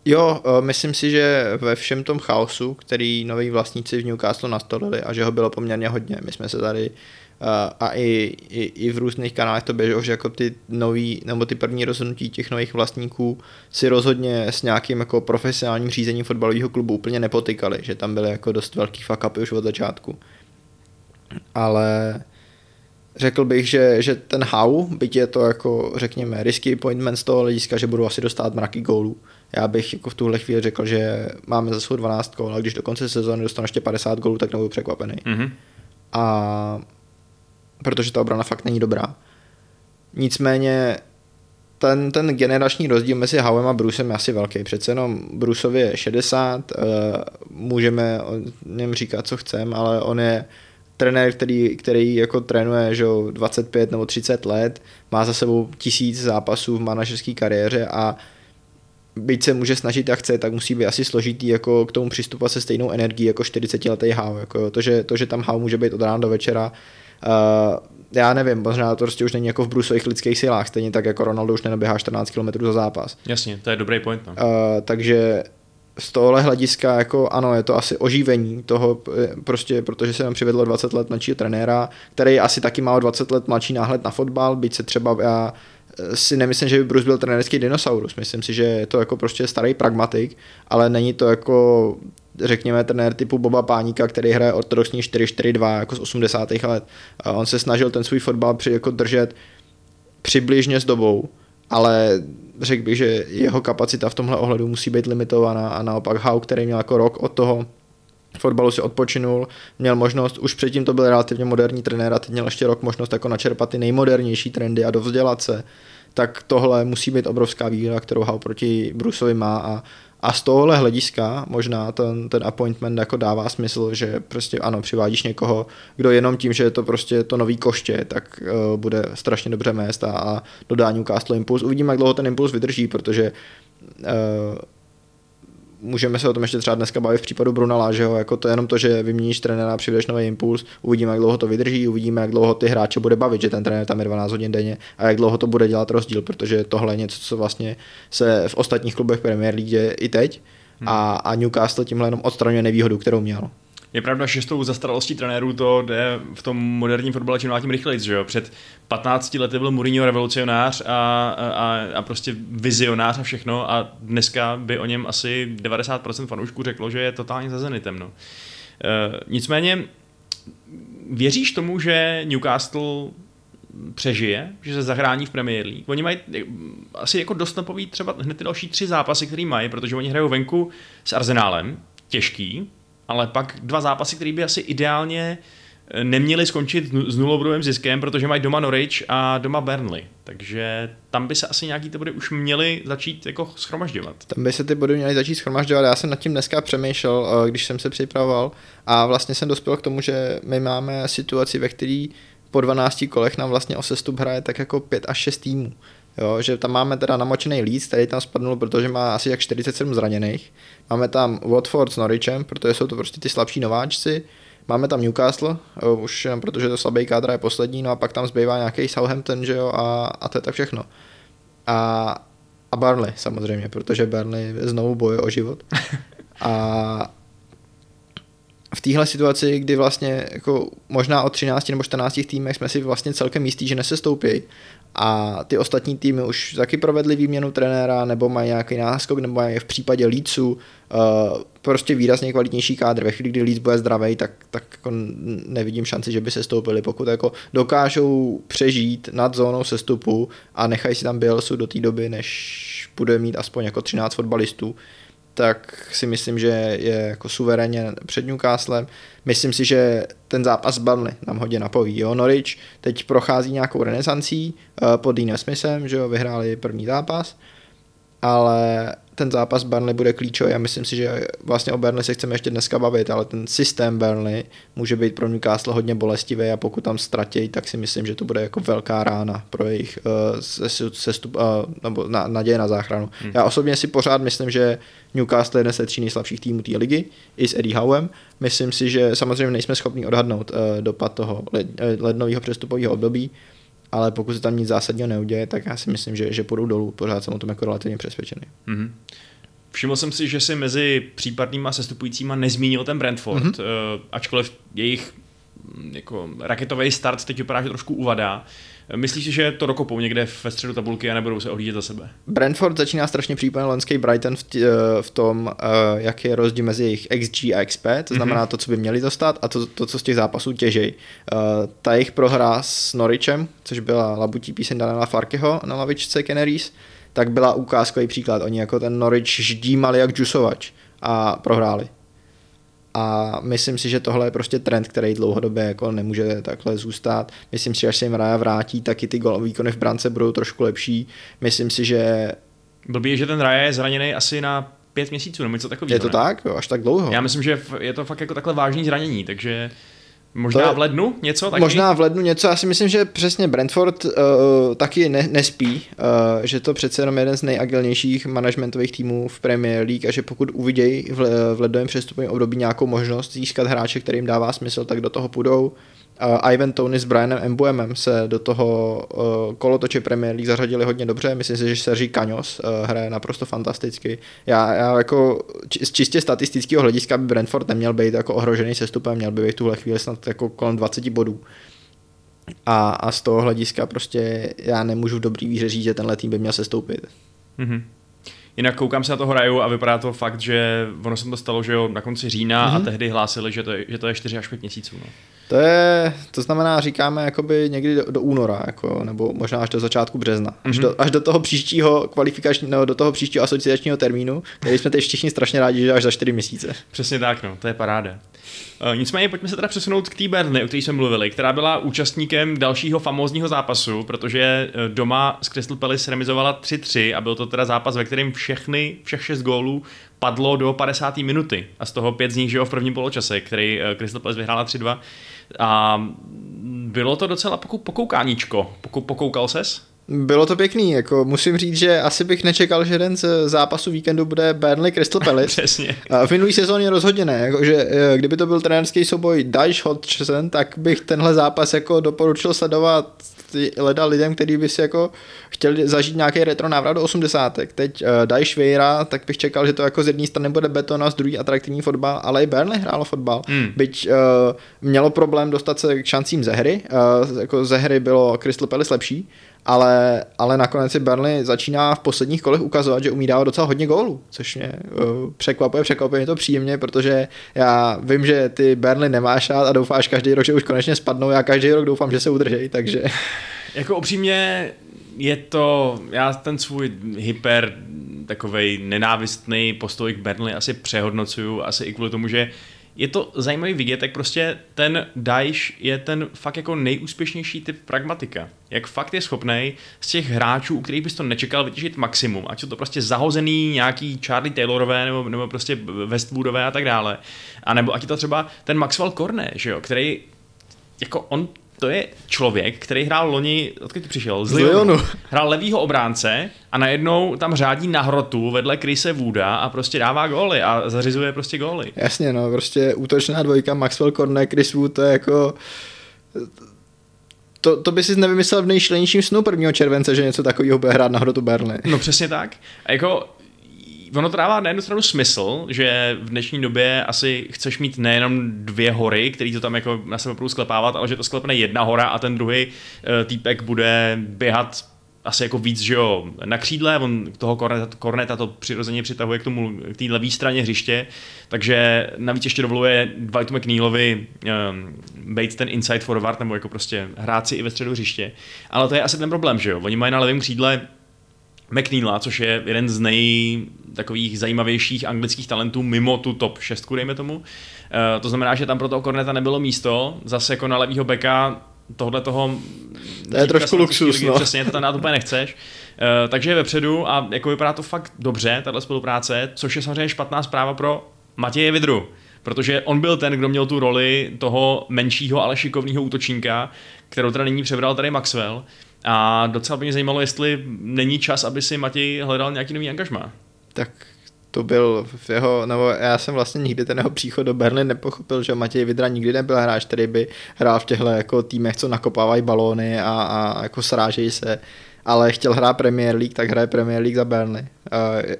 [SPEAKER 2] Jo, eh, myslím si, že ve všem tom chaosu, který noví vlastníci v Newcastle nastolili a že ho bylo poměrně hodně, my jsme se tady eh, a i, i, i v různých kanálech to běželo, že jako ty nový, nebo ty první rozhodnutí těch nových vlastníků si rozhodně s nějakým jako profesionálním řízením fotbalového klubu úplně nepotykali, že tam byly jako dost velký fuck upy už od začátku. Ale řekl bych, že, že ten how, byť je to jako řekněme risky appointment z toho hlediska, že budou asi dostat mraky gólů, já bych jako v tuhle chvíli řekl, že máme za svou 12 gól, a když do konce sezóny dostanu ještě 50 gólů, tak nebudu překvapený. Mm-hmm. A protože ta obrana fakt není dobrá. Nicméně ten, ten generační rozdíl mezi Howem a Brucem je asi velký. Přece jenom Bruceovi je 60, uh, eh, můžeme o něm říkat, co chceme, ale on je trenér, který, který jako trénuje že 25 nebo 30 let, má za sebou tisíc zápasů v manažerské kariéře a byť se může snažit jak chce, tak musí být asi složitý jako k tomu přistupovat se stejnou energií jako 40 letý Hau. Jako to, že, to, že tam Hau může být od rána do večera, uh, já nevím, možná to prostě už není jako v brusových lidských silách, stejně tak jako Ronaldo už nenaběhá 14 km za zápas.
[SPEAKER 1] Jasně, to je dobrý point. No.
[SPEAKER 2] Uh, takže z tohohle hlediska jako ano, je to asi oživení toho, prostě protože se nám přivedlo 20 let mladšího trenéra, který asi taky má o 20 let mladší náhled na fotbal, byť se třeba já si nemyslím, že by Bruce byl trenérský dinosaurus. Myslím si, že je to jako prostě starý pragmatik, ale není to jako řekněme trenér typu Boba Páníka, který hraje ortodoxní 4-4-2 jako z 80. let. A on se snažil ten svůj fotbal při, jako držet přibližně s dobou, ale řekl bych, že jeho kapacita v tomhle ohledu musí být limitovaná a naopak Hau, který měl jako rok od toho fotbalu si odpočinul, měl možnost, už předtím to byl relativně moderní trenér a teď měl ještě rok možnost jako načerpat ty nejmodernější trendy a dovzdělat se, tak tohle musí být obrovská výhoda, kterou Hau proti Brusovi má a, a z tohohle hlediska možná ten, ten appointment jako dává smysl, že prostě ano, přivádíš někoho, kdo jenom tím, že je to prostě to nový koště, tak uh, bude strašně dobře mést a, a dodá Newcastle impuls. Uvidíme, jak dlouho ten impuls vydrží, protože uh, můžeme se o tom ještě třeba dneska bavit v případu Brunala, že jo, jako to je jenom to, že vyměníš trenéra přivedeš nový impuls, uvidíme, jak dlouho to vydrží, uvidíme, jak dlouho ty hráče bude bavit, že ten trenér tam je 12 hodin denně a jak dlouho to bude dělat rozdíl, protože tohle je něco, co vlastně se v ostatních klubech Premier League děje i teď hmm. a, a Newcastle tímhle jenom odstraňuje nevýhodu, kterou měl.
[SPEAKER 1] Je pravda, že s tou zastaralostí trenérů to jde v tom moderním fotbale čím dál tím rychleji, že jo? Před 15 lety byl Mourinho revolucionář a, a, a prostě vizionář a všechno a dneska by o něm asi 90% fanoušků řeklo, že je totálně za Zenitem, no. E, nicméně, věříš tomu, že Newcastle přežije, že se zachrání v Premier League. Oni mají asi jako dost napoví třeba hned ty další tři zápasy, které mají, protože oni hrajou venku s Arsenálem, těžký, ale pak dva zápasy, které by asi ideálně eh, neměli skončit s nulovým ziskem, protože mají doma Norwich a doma Burnley. Takže tam by se asi nějaký ty body už měli začít jako schromažďovat.
[SPEAKER 2] Tam by se ty body měly začít schromažďovat. Já jsem nad tím dneska přemýšlel, eh, když jsem se připravoval a vlastně jsem dospěl k tomu, že my máme situaci, ve které po 12 kolech nám vlastně o sestup hraje tak jako 5 až 6 týmů. Jo, že tam máme teda namočený Leeds, který tam spadnul, protože má asi jak 47 zraněných. Máme tam Watford s Norwichem, protože jsou to prostě ty slabší nováčci. Máme tam Newcastle, jo, už jenom protože to slabý kádra je poslední, no a pak tam zbývá nějaký Southampton, že jo, a, a to je tak všechno. A, a Burnley samozřejmě, protože Burnley znovu boje o život. A v téhle situaci, kdy vlastně jako možná o 13 nebo 14 týmech jsme si vlastně celkem jistí, že nesestoupí a ty ostatní týmy už taky provedly výměnu trenéra nebo mají nějaký náskok nebo mají v případě Leedsu uh, prostě výrazně kvalitnější kádr. Ve chvíli, kdy Leeds bude zdravý, tak, tak jako nevidím šanci, že by se stoupili. Pokud jako dokážou přežít nad zónou sestupu a nechají si tam Bielsu do té doby, než bude mít aspoň jako 13 fotbalistů, tak si myslím, že je jako suverénně před Newcastlem. Myslím si, že ten zápas Burnley nám hodně napoví. Jo? Norwich teď prochází nějakou renesancí uh, pod Deanem Smithem, že jo, vyhráli první zápas, ale ten zápas Burnley bude klíčový a myslím si, že vlastně o Burnley se chceme ještě dneska bavit, ale ten systém Burnley může být pro Newcastle hodně bolestivý a pokud tam ztratí, tak si myslím, že to bude jako velká rána pro jejich uh, sestup, uh, nebo na, naděje na záchranu. Hmm. Já osobně si pořád myslím, že Newcastle je jeden ze tří nejslabších týmů té ligy, i s Eddie Howem. Myslím si, že samozřejmě nejsme schopni odhadnout uh, dopad toho led, lednového přestupového období, ale pokud se tam nic zásadního neuděje, tak já si myslím, že, že půjdou dolů. Pořád jsem o tom jako relativně přesvědčený. Mm-hmm.
[SPEAKER 1] Všiml jsem si, že si mezi případnýma sestupujícíma nezmínil ten Brentford, mm-hmm. ačkoliv jejich mm, jako raketový start teď vypadá, že trošku uvadá. Myslíš si, že to dokopou někde ve středu tabulky a nebudou se ohlížet za sebe?
[SPEAKER 2] Brentford začíná strašně připomínat loňský Brighton v, tě, v tom, uh, jak je rozdíl mezi jejich XG a XP, to znamená mm-hmm. to, co by měli dostat a to, to co z těch zápasů těžej. Uh, ta jejich prohra s Norwichem, což byla labutí píseň Daniela Farkeho na lavičce Canaries, tak byla ukázkový příklad. Oni jako ten Norwich ždímali jak džusovač a prohráli. A myslím si, že tohle je prostě trend, který dlouhodobě jako nemůže takhle zůstat. Myslím si, že až se jim Raja vrátí, tak i ty gol, výkony v brance budou trošku lepší. Myslím si, že...
[SPEAKER 1] Blbý že ten Raja je zraněný asi na pět měsíců nebo něco takového.
[SPEAKER 2] Je to ne? tak? Jo, až tak dlouho.
[SPEAKER 1] Já myslím, že je to fakt jako takhle vážný zranění, takže Možná je, v lednu něco? Taky?
[SPEAKER 2] Možná v lednu něco, já si myslím, že přesně Brentford uh, taky ne, nespí, uh, že to přece jenom jeden z nejagilnějších managementových týmů v Premier League a že pokud uvidějí v, v ledovém přestupovém období nějakou možnost získat hráče, kterým dává smysl, tak do toho půjdou uh, Ivan Tony s Brianem Mbuemem se do toho uh, kolotoče Premier League zařadili hodně dobře. Myslím si, že Sergi Kaňos uh, hraje naprosto fantasticky. Já, já jako z čistě statistického hlediska by Brentford neměl být jako ohrožený sestupem, měl by být v tuhle chvíli snad jako kolem 20 bodů. A, a z toho hlediska prostě já nemůžu v dobrý víře říct, že tenhle tým by měl sestoupit. Mm-hmm.
[SPEAKER 1] Jinak koukám se na toho Raju a vypadá to fakt, že ono se to stalo, že jo, na konci října mm-hmm. a mhm. tehdy hlásili, že to, je, že to je 4 až 5 měsíců. No.
[SPEAKER 2] To je, to znamená, říkáme jakoby někdy do, do února, jako, nebo možná až do začátku března. Až, mm-hmm. do, až do toho příštího kvalifikačního, do toho příštího asociačního termínu, který jsme teď všichni strašně rádi, že až za 4 měsíce.
[SPEAKER 1] Přesně tak, no, to je paráda. Uh, nicméně pojďme se teda přesunout k té Burnley, o které jsme mluvili, která byla účastníkem dalšího famózního zápasu, protože eh, doma s Crystal Palace remizovala 3-3 a byl to teda zápas, ve kterém všechny, všech šest gólů padlo do 50. minuty a z toho pět z nich, že jo, v prvním poločase, který uh, Crystal Palace vyhrála 3-2. A bylo to docela pokoukáníčko. Pokoukal ses?
[SPEAKER 2] Bylo to pěkný, jako musím říct, že asi bych nečekal, že jeden z zápasů víkendu bude Burnley Crystal Palace.
[SPEAKER 1] Přesně.
[SPEAKER 2] A v minulý sezóně rozhodně ne, jako, že eh, kdyby to byl trenérský souboj Daesh Hodgson, tak bych tenhle zápas jako doporučil sledovat leda lidem, kteří by si jako chtěli zažít nějaký retro návrat do 80. Teď uh, Daesh Vejra, tak bych čekal, že to jako z jedné strany bude beton a z druhé atraktivní fotbal, ale i Burnley hrálo fotbal. Hmm. Byť uh, mělo problém dostat se k šancím ze hry, uh, jako ze hry bylo Crystal Palace lepší, ale, ale nakonec si Burnley začíná v posledních kolech ukazovat, že umí dávat docela hodně gólů, což mě uh, překvapuje, překvapuje mě to příjemně, protože já vím, že ty Burnley nemáš rád a doufáš každý rok, že už konečně spadnou, já každý rok doufám, že se udrží, takže
[SPEAKER 1] Jako upřímně je to, já ten svůj hyper takovej nenávistný postoj k Burnley asi přehodnocuju, asi i kvůli tomu, že je to zajímavý vidět, jak prostě ten Daesh je ten fakt jako nejúspěšnější typ pragmatika. Jak fakt je schopný z těch hráčů, u kterých bys to nečekal, vytěžit maximum. Ať jsou to prostě zahozený nějaký Charlie Taylorové nebo, nebo prostě Westwoodové a tak dále. A nebo ať je to třeba ten Maxwell Cornet, že jo, který jako on to je člověk, který hrál loni, odkud přišel?
[SPEAKER 2] Z Lyonu.
[SPEAKER 1] Hrál levýho obránce a najednou tam řádí na hrotu vedle Krise Wooda a prostě dává góly a zařizuje prostě góly.
[SPEAKER 2] Jasně, no, prostě útočná dvojka Maxwell Cornet, Chris Wood, to je jako to, to by si nevymyslel v nejšlenějším snu 1. července, že něco takového bude hrát na hrotu Burnley.
[SPEAKER 1] No přesně tak. A jako ono to dává na jednu stranu smysl, že v dnešní době asi chceš mít nejenom dvě hory, který to tam jako na sebe budou sklepávat, ale že to sklepne jedna hora a ten druhý uh, týpek bude běhat asi jako víc, že jo, na křídle, on toho korneta, korneta to přirozeně přitahuje k tomu, k té levé straně hřiště, takže navíc ještě dovoluje Dwightu McNeilovi um, být ten inside forward, nebo jako prostě hrát si i ve středu hřiště. Ale to je asi ten problém, že jo, oni mají na levém křídle McNeila, což je jeden z nej takových zajímavějších anglických talentů mimo tu top 6, dejme tomu. Uh, to znamená, že tam pro toho Korneta nebylo místo, zase jako na levýho beka tohle toho...
[SPEAKER 2] To je trošku luxus, no.
[SPEAKER 1] Přesně, to tam dát úplně nechceš. Uh, takže je vepředu a jako vypadá to fakt dobře, tahle spolupráce, což je samozřejmě špatná zpráva pro Matěje Vidru, protože on byl ten, kdo měl tu roli toho menšího, ale šikovného útočníka, kterou teda nyní přebral tady Maxwell. A docela by mě zajímalo, jestli není čas, aby si Matěj hledal nějaký nový angažmá.
[SPEAKER 2] Tak to byl v jeho, nebo já jsem vlastně nikdy ten jeho příchod do Berlin nepochopil, že Matěj Vidra nikdy nebyl hráč, který by hrál v těchto jako týmech, co nakopávají balóny a, a jako srážejí se ale chtěl hrát Premier League, tak hraje Premier League za Burnley.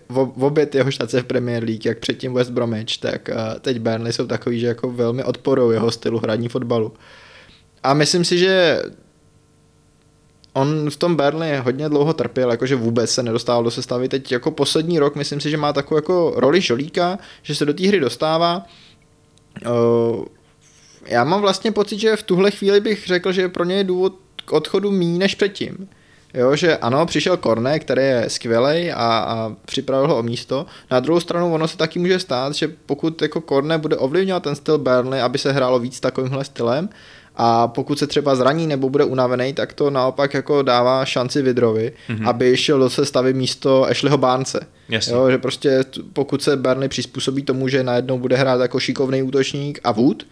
[SPEAKER 2] V obě jeho štace v Premier League, jak předtím West Bromwich, tak uh, teď Burnley jsou takový, že jako velmi odporují jeho stylu hraní fotbalu. A myslím si, že on v tom Burnley hodně dlouho trpěl, jakože vůbec se nedostával do sestavy. Teď jako poslední rok myslím si, že má takovou jako roli žolíka, že se do té hry dostává. Uh, já mám vlastně pocit, že v tuhle chvíli bych řekl, že pro ně je důvod k odchodu méně než předtím. Jo, že ano, přišel Korne, který je skvělý a, a připravil ho o místo. Na druhou stranu ono se taky může stát, že pokud jako Korne bude ovlivňovat ten styl Burnley, aby se hrálo víc takovýmhle stylem, a pokud se třeba zraní nebo bude unavený, tak to naopak jako dává šanci Vidrovi, mm-hmm. aby šel do sestavy místo Ashleyho Bánce. Jo, že prostě pokud se Burnley přizpůsobí tomu, že najednou bude hrát jako šikovný útočník a Wood,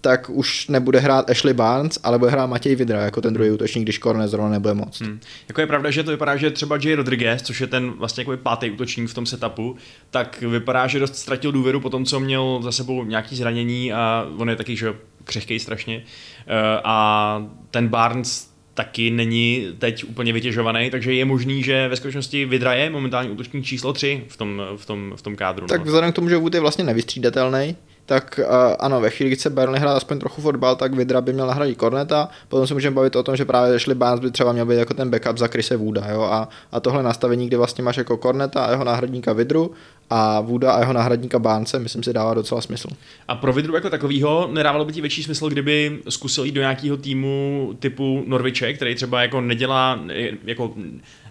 [SPEAKER 2] tak už nebude hrát Ashley Barnes, ale bude hrát Matěj Vidra jako ten druhý útočník, když Korne zrovna nebude moc. Hmm.
[SPEAKER 1] Jako je pravda, že to vypadá, že třeba Jay Rodriguez, což je ten vlastně jako pátý útočník v tom setupu, tak vypadá, že dost ztratil důvěru po tom, co měl za sebou nějaký zranění a on je taky, že křehkej strašně. Eh, a ten Barnes taky není teď úplně vytěžovaný, takže je možný, že ve skutečnosti Vidra je momentálně útočník číslo 3 v tom, v tom, v tom kádru.
[SPEAKER 2] Tak no. vzhledem k tomu, že Wood je vlastně nevystřídatelný, tak ano, ve chvíli, kdy se Burnley hrát aspoň trochu fotbal, tak Vidra by měl nahradit Korneta, potom se můžeme bavit o tom, že právě Ashley Barnes by třeba měl být jako ten backup za Krise Wooda, jo? A, a tohle nastavení, kdy vlastně máš jako Korneta a jeho náhradníka Vidru a Wooda a jeho náhradníka Barnese, myslím si, dává docela smysl.
[SPEAKER 1] A pro Vidru jako takovýho nedávalo by ti větší smysl, kdyby zkusil jít do nějakého týmu typu Norviče, který třeba jako nedělá, jako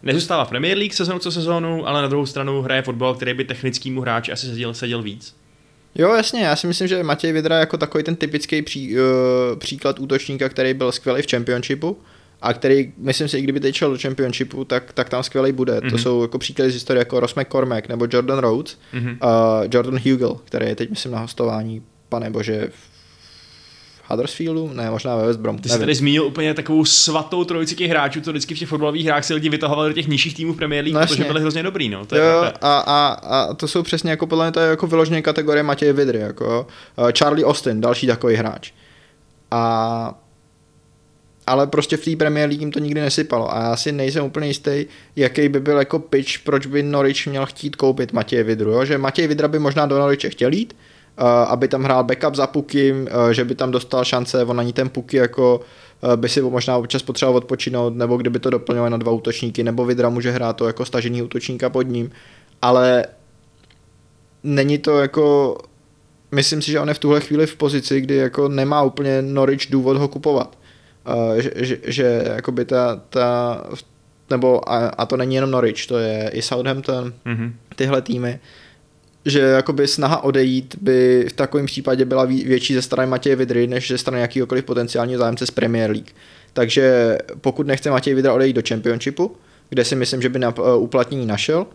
[SPEAKER 1] nezůstává v Premier League sezonu co sezónu, ale na druhou stranu hraje fotbal, který by technickýmu hráči asi seděl, seděl víc.
[SPEAKER 2] Jo, jasně, já si myslím, že Matěj Vidra jako takový ten typický pří, uh, příklad útočníka, který byl skvělý v Championshipu a který, myslím si, i kdyby teď šel do Championshipu, tak, tak tam skvělý bude. Mm-hmm. To mhm. jsou jako příklady z historie jako Ross McCormack nebo Jordan Rhodes, mm-hmm. uh, Jordan Hugel, který je teď, myslím, na hostování, pane bože, Huddersfieldu? Ne, možná ve West Brom.
[SPEAKER 1] Ty jsi tady zmínil úplně takovou svatou trojici těch hráčů, co vždycky v těch fotbalových hrách si lidi vytahovali do těch nižších týmů v Premier League, no, protože byli hrozně dobrý. No. To je
[SPEAKER 2] jo, a, a, a, to jsou přesně jako podle mě to je jako vyloženě kategorie Matěje Vidry, jako Charlie Austin, další takový hráč. A ale prostě v té Premier League jim to nikdy nesypalo a já si nejsem úplně jistý, jaký by byl jako pitch, proč by Norwich měl chtít koupit Matěje Vidru, jo? že Matěj Vidra by možná do Norwiche chtěl jít, aby tam hrál backup za Pukim, eh, že by tam dostal šance, on ani ten Puky jako eh, by si možná občas potřeboval odpočinout, nebo kdyby to doplňoval na dva útočníky, nebo Vidra může hrát to jako stažený útočníka pod ním, ale není to jako, myslím si, že on je v tuhle chvíli v pozici, kdy jako nemá úplně Norwich důvod ho kupovat. uh, že, že, že jakoby ta, ta nebo a, a to není jenom Norwich, to je i Southampton, mm-hmm. tyhle týmy, že jakoby snaha odejít by v takovém případě byla větší ze strany Matěje Vidry, než ze strany jakýkoliv potenciálního zájemce z Premier League. Takže pokud nechce Matěj Vidra odejít do Championshipu, kde si myslím, že by na uh, uplatnění našel,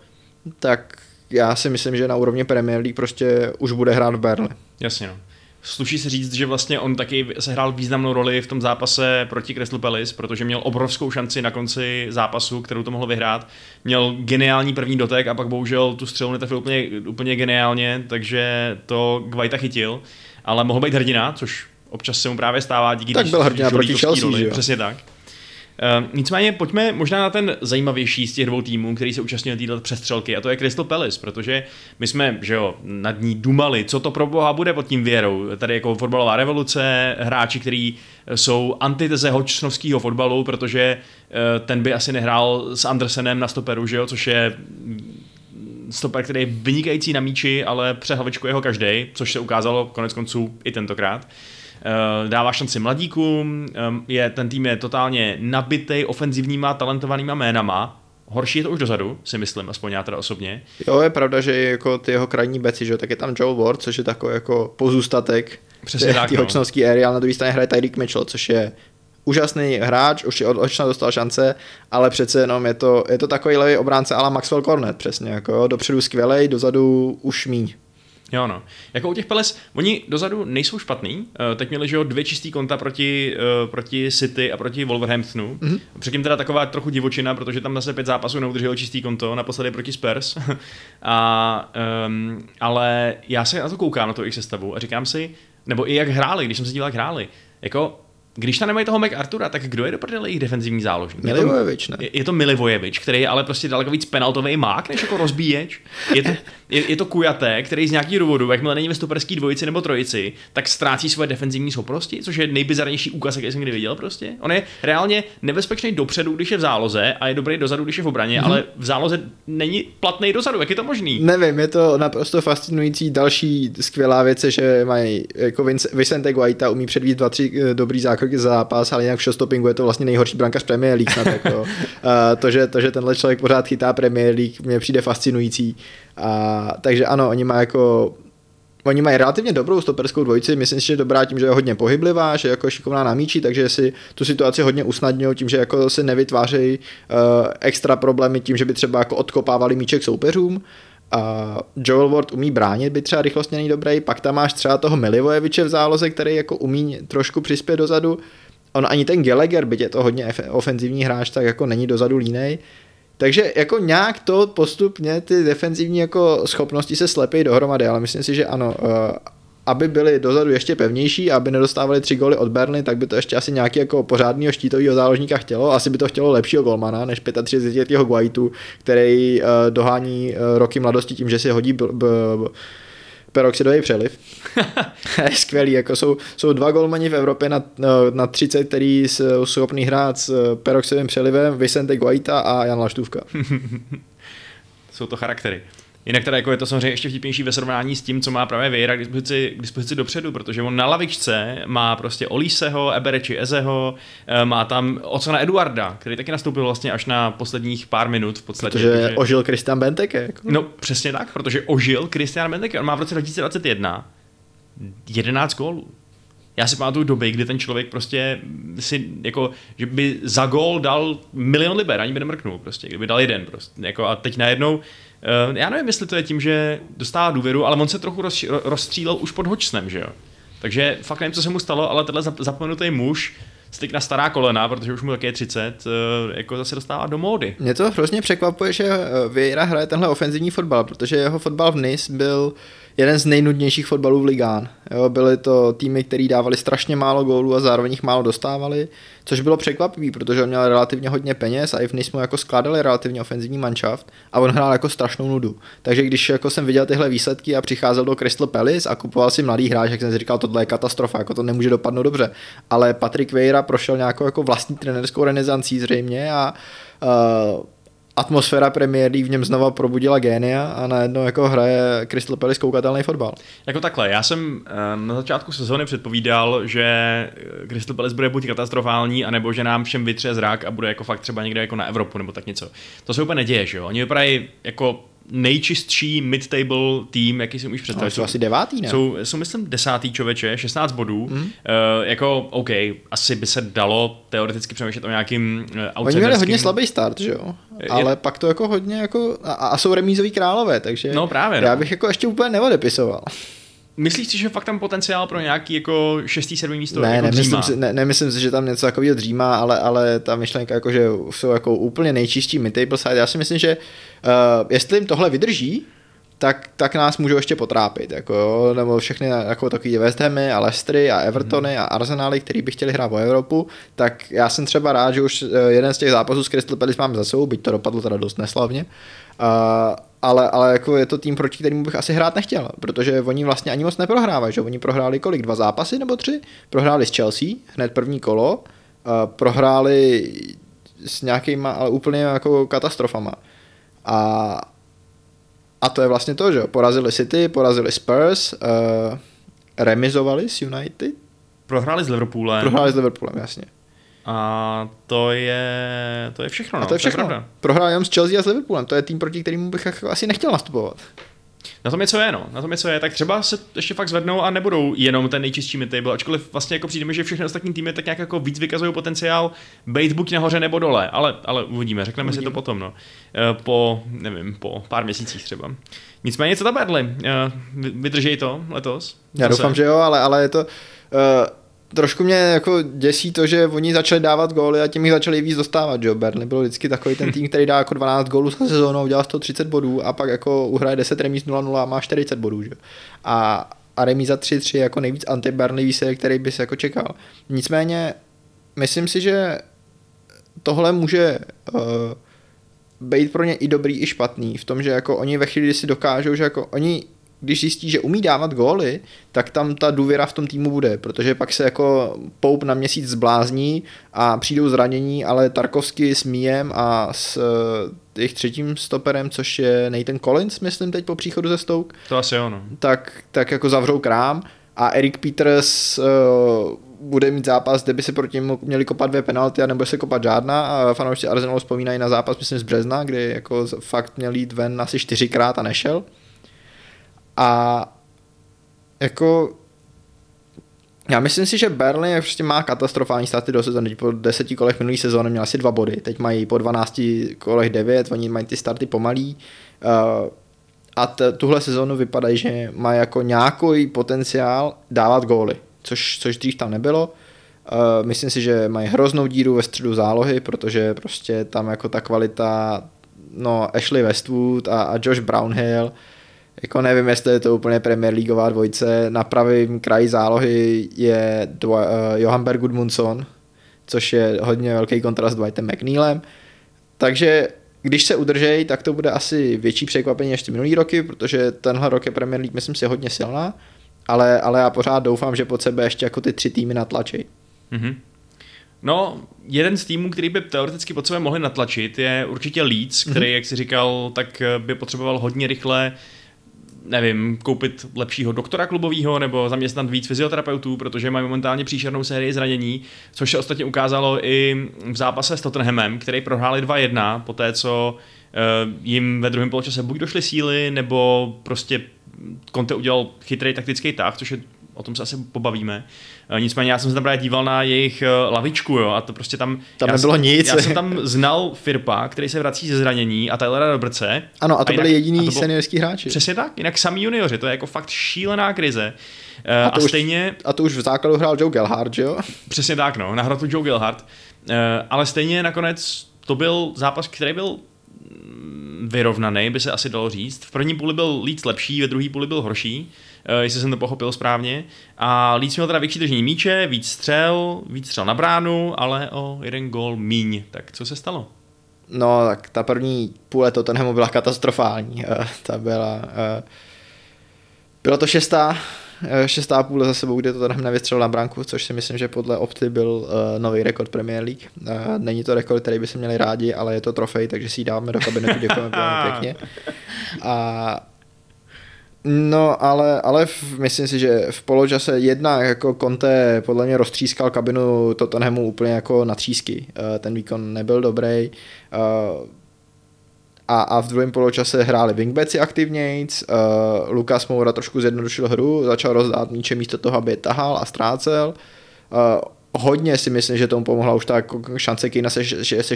[SPEAKER 2] tak já si myslím, že na úrovni Premier League prostě už bude hrát v Berle.
[SPEAKER 1] Jasně no. Sluší se říct, že vlastně on taky sehrál významnou roli v tom zápase proti Crystal Palace, protože měl obrovskou šanci na konci zápasu, kterou to mohl vyhrát. Měl geniální první dotek a pak bohužel tu střelu netrefil úplně, úplně geniálně, takže to Gvajta chytil, ale mohl být hrdina, což občas se mu právě stává díky
[SPEAKER 2] Tak byl hrdina proti Chelsea,
[SPEAKER 1] roli, Přesně tak. Uh, nicméně pojďme možná na ten zajímavější z těch dvou týmů, který se účastnil této přestřelky, a to je Crystal Palace, protože my jsme, že jo, nad ní dumali, co to pro boha bude pod tím věrou. Tady jako fotbalová revoluce, hráči, kteří jsou antiteze hočsnovského fotbalu, protože uh, ten by asi nehrál s Andersenem na stoperu, že jo, což je stoper, který je vynikající na míči, ale přehlavičku jeho každý, což se ukázalo konec konců i tentokrát. Eh, dává šanci mladíkům, je, ten tým je totálně nabitý ofenzivníma, talentovanýma jménama, Horší je to už dozadu, si myslím, aspoň já teda osobně.
[SPEAKER 2] Jo, je pravda, že jako ty jeho krajní beci, že tak je tam Joe Ward, což je takový jako pozůstatek
[SPEAKER 1] Přesně tak,
[SPEAKER 2] té no. hočnovské éry, ale na druhé straně hraje Tyreek Mitchell, což je úžasný hráč, už je od Hočna dostal šance, ale přece jenom je to, je to takový levý obránce ale Maxwell Cornet, přesně, jako jo, dopředu skvělej, dozadu už míň.
[SPEAKER 1] Jo, no. Jako u těch Peles, oni dozadu nejsou špatný. Uh, teď měli, že jo, dvě čistý konta proti, uh, proti City a proti Wolverhamptonu. Mm-hmm. Předtím teda taková trochu divočina, protože tam zase pět zápasů neudrželo čistý konto, naposledy proti Spurs. a, um, ale já se na to koukám, na to jejich sestavu a říkám si, nebo i jak hráli, když jsem se díval, jak hráli. Jako když tam nemají toho MacArthura, tak kdo je do prdele jejich defenzivní záložník?
[SPEAKER 2] Milivojevič,
[SPEAKER 1] ne? Je, je to Milivojevič, který je ale prostě daleko víc penaltový mák, než jako rozbíječ. Je to, je, je to Kujaté, který z nějakého důvodu, jakmile není ve stoperský dvojici nebo trojici, tak ztrácí svoje defenzivní schopnosti, což je nejbizarnější úkaz, jaký jsem kdy viděl prostě. On je reálně nebezpečný dopředu, když je v záloze a je dobrý dozadu, když je v obraně, mm-hmm. ale v záloze není platný dozadu. Jak je to možný?
[SPEAKER 2] Nevím, je to naprosto fascinující. Další skvělá věc je, že mají jako Vicente Guaita umí předvíst dva, tři eh, dobrý zákroky za zápas, ale jinak v showstoppingu je to vlastně nejhorší brankář Premier League. Snad, jako. uh, to, že, to, že tenhle člověk pořád chytá Premier League, mě přijde fascinující. A, takže ano, oni mají jako Oni mají relativně dobrou stoperskou dvojici, myslím si, že je dobrá tím, že je hodně pohyblivá, že je jako šikovná na míči, takže si tu situaci hodně usnadňují tím, že jako si nevytvářejí uh, extra problémy tím, že by třeba jako odkopávali míček soupeřům. A Joel Ward umí bránit, by třeba rychlostně není dobrý, pak tam máš třeba toho Milivojeviče v záloze, který jako umí trošku přispět dozadu. On ani ten Gallagher, byť je to hodně ofenzivní hráč, tak jako není dozadu línej. Takže jako nějak to postupně ty defenzivní jako schopnosti se slepí dohromady, ale myslím si, že ano, eh, aby byli dozadu ještě pevnější, aby nedostávali tři góly od Berny, tak by to ještě asi nějaký jako pořádného štítového záložníka chtělo. Asi by to chtělo lepšího golmana než 35 Guaitu, který uh, dohání uh, roky mladosti tím, že si hodí b- b- peroxidový přeliv. je skvělý, jako jsou, jsou dva golmani v Evropě na, na 30, který jsou schopný hrát s peroxidovým přelivem, Vicente Guaita a Jan Laštůvka.
[SPEAKER 1] jsou to charaktery. Jinak teda jako je to samozřejmě ještě vtipnější ve srovnání s tím, co má právě Vejra k dispozici, k dispozici dopředu, protože on na lavičce má prostě Oliseho, Ebereči Ezeho, eh, má tam Ocona Eduarda, který taky nastoupil vlastně až na posledních pár minut v podstatě.
[SPEAKER 2] Protože protože... ožil Christian Benteke. Jako.
[SPEAKER 1] No přesně tak, protože ožil Christian Benteke. On má v roce 2021 11 gólů. Já si pamatuju doby, kdy ten člověk prostě si jako, že by za gól dal milion liber, ani by nemrknul prostě, kdyby dal jeden prostě, jako a teď najednou Uh, já nevím, jestli to je tím, že dostává důvěru, ale on se trochu roz, rozstřílel už pod hočsnem, že jo. Takže fakt nevím, co se mu stalo, ale tenhle zapomenutý muž styk na stará kolena, protože už mu také je 30, eh, jako zase dostává do módy.
[SPEAKER 2] Mě to hrozně překvapuje, že eh, Vieira hraje tenhle ofenzivní fotbal, protože jeho fotbal v Nice byl jeden z nejnudnějších fotbalů v ligán. Jo, byly to týmy, které dávali strašně málo gólů a zároveň jich málo dostávali, což bylo překvapivé, protože on měl relativně hodně peněz a i v Nismu jako skládali relativně ofenzivní manšaft a on hrál jako strašnou nudu. Takže když jako jsem viděl tyhle výsledky a přicházel do Crystal Palace a kupoval si mladý hráč, jak jsem si říkal, tohle je katastrofa, jako to nemůže dopadnout dobře. Ale Patrick Vieira prošel nějakou jako vlastní trenerskou renesancí zřejmě a uh, atmosféra Premier League v něm znova probudila génia a najednou jako hraje Crystal Palace koukatelný fotbal.
[SPEAKER 1] Jako takhle, já jsem eh, na začátku sezóny předpovídal, že eh, Crystal Palace bude buď katastrofální, anebo že nám všem vytře zrak a bude jako fakt třeba někde jako na Evropu nebo tak něco. To se úplně neděje, že jo? Oni vypadají jako nejčistší mid-table tým, jaký si můžeš představit.
[SPEAKER 2] No, jsou asi devátý, ne?
[SPEAKER 1] Jsou, jsou myslím desátý člověče, 16 bodů. Mm. Uh, jako, OK, asi by se dalo teoreticky přemýšlet o nějakým uh,
[SPEAKER 2] Oni měli hodně slabý start, že jo? Ale je... pak to jako hodně jako, a, a jsou remízoví králové, takže
[SPEAKER 1] no, právě,
[SPEAKER 2] já
[SPEAKER 1] no.
[SPEAKER 2] bych jako ještě úplně neodepisoval.
[SPEAKER 1] Myslíš si, že fakt tam potenciál pro nějaký jako šestý, sedmý místo
[SPEAKER 2] ne,
[SPEAKER 1] jako
[SPEAKER 2] nemyslím, si, ne, nemyslím si, že tam něco takového dřímá, ale, ale ta myšlenka, jako, že jsou jako úplně nejčistší mid-table side, já si myslím, že uh, jestli jim tohle vydrží, tak, tak nás můžou ještě potrápit, jako jo, nebo všechny jako takový West Hamy a Leicestery a Evertony hmm. a Arsenaly, který by chtěli hrát o Evropu, tak já jsem třeba rád, že už eh, jeden z těch zápasů s Crystal Palace máme za sebou, byť to dopadlo teda dost neslavně, uh, ale, ale jako je to tým, proti kterému bych asi hrát nechtěl, protože oni vlastně ani moc neprohrávají, že oni prohráli kolik, dva zápasy nebo tři? Prohráli s Chelsea, hned první kolo, uh, prohráli s nějakýma, ale úplně jako katastrofama. A, a to je vlastně to, že porazili City, porazili Spurs, uh, remizovali s United.
[SPEAKER 1] Prohráli s Liverpoolem.
[SPEAKER 2] Prohráli s Liverpoolem, jasně.
[SPEAKER 1] A to je, to je všechno. No.
[SPEAKER 2] A to je všechno.
[SPEAKER 1] To je
[SPEAKER 2] Prohrál jenom s Chelsea a s Liverpoolem. To je tým, proti kterému bych asi nechtěl nastupovat.
[SPEAKER 1] Na tom je co je, no. Na tom je co je. Tak třeba se ještě fakt zvednou a nebudou jenom ten nejčistší midtable, ačkoliv vlastně jako přijde že všechny ostatní týmy tak nějak jako víc vykazují potenciál být buď nahoře nebo dole, ale, ale uvidíme, řekneme uvidíme. si to potom, no. Eh, po, nevím, po pár měsících třeba. Nicméně, co ta Berly? Eh, vydržej to letos?
[SPEAKER 2] Já doufám, že jo, ale, ale je to... Uh trošku mě jako děsí to, že oni začali dávat góly a tím jich začali víc dostávat, že Burnley byl vždycky takový ten tým, který dá jako 12 gólů za sezónou, udělá 130 bodů a pak jako uhraje 10 remíz 0-0 a má 40 bodů, že? A, a remíza 3-3 jako nejvíc anti Burnley výsledek, který bys jako čekal. Nicméně, myslím si, že tohle může uh, být pro ně i dobrý, i špatný, v tom, že jako oni ve chvíli, kdy si dokážou, že jako oni když zjistí, že umí dávat góly, tak tam ta důvěra v tom týmu bude, protože pak se jako Poup na měsíc zblázní a přijdou zranění, ale Tarkovsky s Míjem a s uh, jejich třetím stoperem, což je Nathan Collins, myslím teď po příchodu ze Stoke.
[SPEAKER 1] To asi ono.
[SPEAKER 2] Tak, tak jako zavřou krám a Eric Peters uh, bude mít zápas, kde by se proti němu měli kopat dvě penalty a nebo se kopat žádná a fanoušci Arsenalu vzpomínají na zápas, myslím z března, kdy jako fakt měl jít ven asi čtyřikrát a nešel. A jako já myslím si, že Berlin prostě má katastrofální státy do sezóny. Po deseti kolech minulý sezóny měl asi dva body. Teď mají po 12 kolech devět, oni mají ty starty pomalý. Uh, a t- tuhle sezónu vypadá, že má jako nějaký potenciál dávat góly, což, což dřív tam nebylo. Uh, myslím si, že mají hroznou díru ve středu zálohy, protože prostě tam jako ta kvalita, no Ashley Westwood a, a Josh Brownhill, jako nevím, jestli je to úplně Premier Leagueová dvojce. Na pravém kraji zálohy je Dwa, uh, Johan Berg Gudmundsson, což je hodně velký kontrast s Dwightem McNeilem. Takže když se udržejí, tak to bude asi větší překvapení než ty minulý roky, protože tenhle rok je Premier League, myslím si, hodně silná, ale, ale já pořád doufám, že pod sebe ještě jako ty tři týmy natlačí. Mm-hmm.
[SPEAKER 1] No, jeden z týmů, který by teoreticky pod sebe mohli natlačit, je určitě Leeds, který, mm-hmm. jak si říkal, tak by potřeboval hodně rychle nevím, koupit lepšího doktora klubového nebo zaměstnat víc fyzioterapeutů, protože mají momentálně příšernou sérii zranění, což se ostatně ukázalo i v zápase s Tottenhamem, který prohráli 2-1 po té, co uh, jim ve druhém poločase buď došly síly, nebo prostě Conte udělal chytrý taktický tah, což je o tom se asi pobavíme. Eh, nicméně já jsem se tam právě díval na jejich eh, lavičku, jo, a to prostě tam...
[SPEAKER 2] Tam nebylo
[SPEAKER 1] jsem,
[SPEAKER 2] nic.
[SPEAKER 1] Já jsem tam znal Firpa, který se vrací ze zranění a Tylera Robertse.
[SPEAKER 2] Ano, a to a byli jediní bylo, seniorský hráči.
[SPEAKER 1] Přesně tak, jinak sami junioři, to je jako fakt šílená krize. Eh, a, to a
[SPEAKER 2] už,
[SPEAKER 1] stejně...
[SPEAKER 2] A to už v základu hrál Joe Gelhardt, jo?
[SPEAKER 1] Přesně tak, no, nahrál to Joe Gelhardt. Ale stejně nakonec to byl zápas, který byl mm, vyrovnaný, by se asi dalo říct. V první půli byl Leeds lepší, ve druhé půli byl horší. Eh, jestli jsem to pochopil správně. A Leeds měl teda větší držení míče, víc střel, víc střel na bránu, ale o jeden gol míň. Tak co se stalo?
[SPEAKER 2] No, tak ta první půle Tottenhamu byla katastrofální. Eh, ta byla... Eh, bylo to šestá šestá půl za sebou, kde to Tottenham nevystřelil na branku, což si myslím, že podle Opty byl uh, nový rekord Premier League. Uh, není to rekord, který by se měli rádi, ale je to trofej, takže si ji dáváme do kabinetu, děkujeme pěkně. A No, ale, ale v, myslím si, že v poločase jedna jako Conte podle mě roztřískal kabinu Tottenhamu úplně jako na třísky. Uh, ten výkon nebyl dobrý. Uh, a, a v druhém poločase hráli wingbacki aktivnějc, uh, Lukas Moura trošku zjednodušil hru, začal rozdát míče místo toho, aby je tahal a ztrácel. Hodně si myslím, že tomu pomohla už ta jako šance Kejna se, se,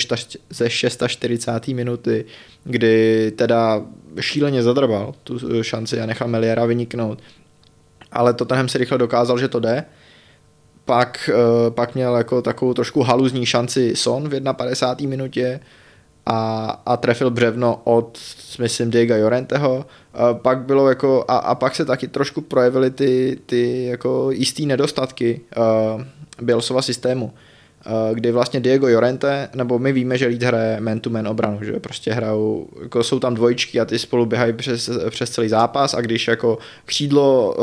[SPEAKER 2] ze 640. minuty, kdy teda šíleně zadrbal tu šanci a nechal Meliera vyniknout. Ale Tottenham si rychle dokázal, že to jde. Pak, uh, pak měl jako takovou trošku haluzní šanci Son v 51. minutě, a, a trefil břevno od, myslím, Diego Jorenteho. A pak bylo jako, a, a pak se taky trošku projevily ty, ty jako jistý nedostatky uh, Bielsova systému. Eh, kdy vlastně Diego Jorente, nebo my víme, že Leeds hraje man-to-man obranu, že prostě hrajou, jako jsou tam dvojčky a ty spolu běhají přes, přes celý zápas a když jako křídlo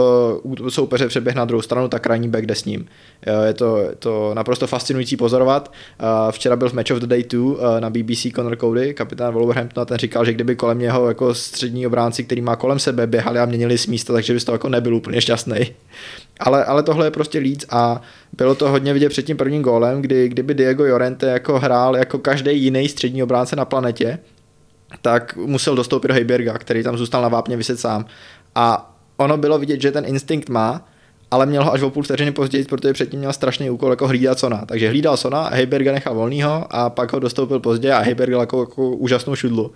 [SPEAKER 2] uh, soupeře přeběh na druhou stranu, tak krajní back jde s ním. Uh, je to, to naprosto fascinující pozorovat. Včera byl v Match of the Day 2 uh, na BBC Conor Cody, kapitán Wolverhamptonu a ten říkal, že kdyby kolem něho jako střední obránci, který má kolem sebe, běhali a měnili s místa, takže by to jako nebyl úplně šťastný. Ale, ale tohle je prostě Leeds a bylo to hodně vidět před tím prvním gólem, kdy kdyby Diego Llorente jako hrál jako každý jiný střední obránce na planetě, tak musel dostoupit do Heiberga, který tam zůstal na vápně vyset sám. A ono bylo vidět, že ten instinkt má, ale měl ho až o půl vteřiny později, protože předtím měl strašný úkol jako hlídat Sona. Takže hlídal Sona, Heiberga nechal volnýho a pak ho dostoupil později a Heiberga jako, jako úžasnou šudlu.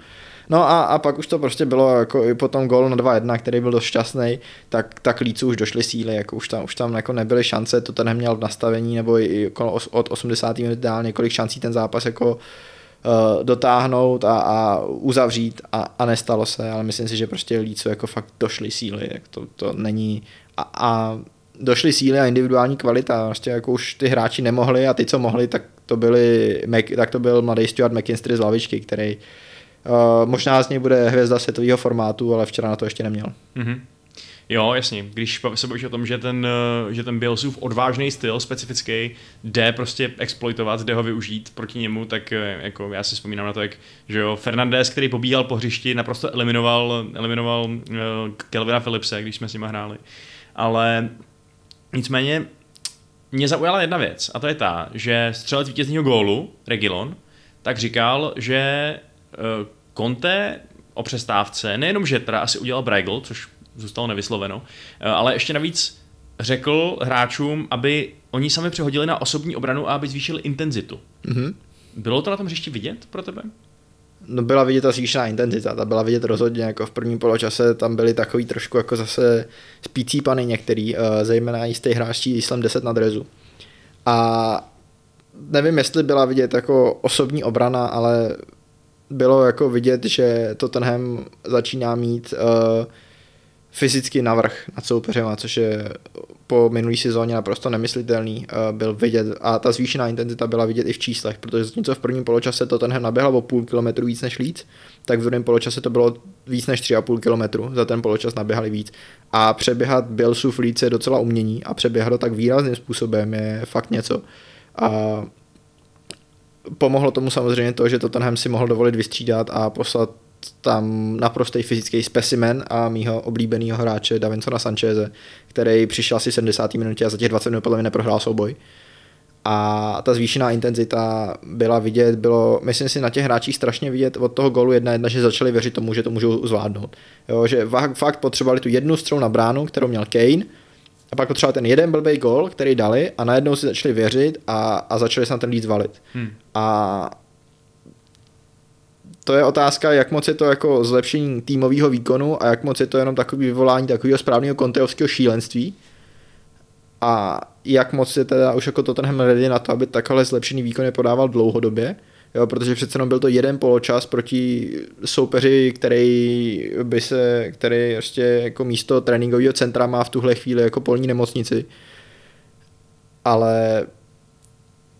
[SPEAKER 2] No a, a pak už to prostě bylo jako i po tom na 2-1, který byl dost šťastný, tak, tak Lícu už došly síly, jako už tam, už tam jako nebyly šance, to ten neměl v nastavení, nebo i od 80. minut dál několik šancí ten zápas jako uh, dotáhnout a, a uzavřít a, a, nestalo se, ale myslím si, že prostě Lícu jako fakt došly síly, jak to, to není a, a došly síly a individuální kvalita, prostě jako už ty hráči nemohli a ty, co mohli, tak to byli, tak to byl mladý Stuart McKinstry z lavičky, který možná z něj bude hvězda světového formátu, ale včera na to ještě neměl. Mm-hmm.
[SPEAKER 1] Jo, jasně. Když se bojíš o tom, že ten, eh, že ten Bielsův odvážný styl, specifický, jde prostě exploitovat, jde ho využít proti němu, tak eh, jako já si vzpomínám na to, jak že jo, Fernandez, který pobíhal po hřišti, naprosto eliminoval, eliminoval uh, Kelvina Philipse, když jsme s nimi hráli. Ale nicméně mě zaujala jedna věc, a to je ta, že střelec vítězního gólu, Regilon, tak říkal, že Conte o přestávce, nejenom, že teda asi udělal Braigl, což zůstalo nevysloveno, eh, ale ještě navíc řekl hráčům, aby oni sami přehodili na osobní obranu a aby zvýšili intenzitu. Mm-hmm. Bylo to na tom hřišti vidět pro tebe?
[SPEAKER 2] No byla vidět ta zvýšená intenzita, ta byla vidět rozhodně, jako v prvním poločase tam byly takový trošku jako zase spící pany některý, uh, zejména jistý hráč číslem 10 na drezu. A nevím, jestli byla vidět jako osobní obrana, ale bylo jako vidět, že Tottenham začíná mít uh, fyzicky navrh nad soupeřema, což je po minulý sezóně naprosto nemyslitelný uh, byl vidět. A ta zvýšená intenzita byla vidět i v číslech, protože zatímco v prvním poločase Tottenham naběhla o půl kilometru víc než Leeds, tak v druhém poločase to bylo víc než 3,5 kilometru, za ten poločas naběhali víc. A přeběhat Bielsův Leeds je docela umění a přeběhat tak výrazným způsobem je fakt něco. A pomohlo tomu samozřejmě to, že Tottenham si mohl dovolit vystřídat a poslat tam naprostý fyzický specimen a mýho oblíbeného hráče Davinsona Sancheze, který přišel asi 70. minutě a za těch 20 minut podle mě neprohrál souboj. A ta zvýšená intenzita byla vidět, bylo, myslím si, na těch hráčích strašně vidět od toho golu jedna jedna, že začali věřit tomu, že to můžou zvládnout. Jo, že fakt potřebovali tu jednu střelu na bránu, kterou měl Kane, a pak potřeba ten jeden blbý gol, který dali a najednou si začali věřit a, a začali se na ten líc valit. Hmm. A to je otázka, jak moc je to jako zlepšení týmového výkonu a jak moc je to jenom takový vyvolání takového správného konteovského šílenství a jak moc je teda už jako Tottenham ready na to, aby takhle zlepšený výkon je podával dlouhodobě jo, protože přece jenom byl to jeden poločas proti soupeři, který by se, který ještě jako místo tréninkového centra má v tuhle chvíli jako polní nemocnici. Ale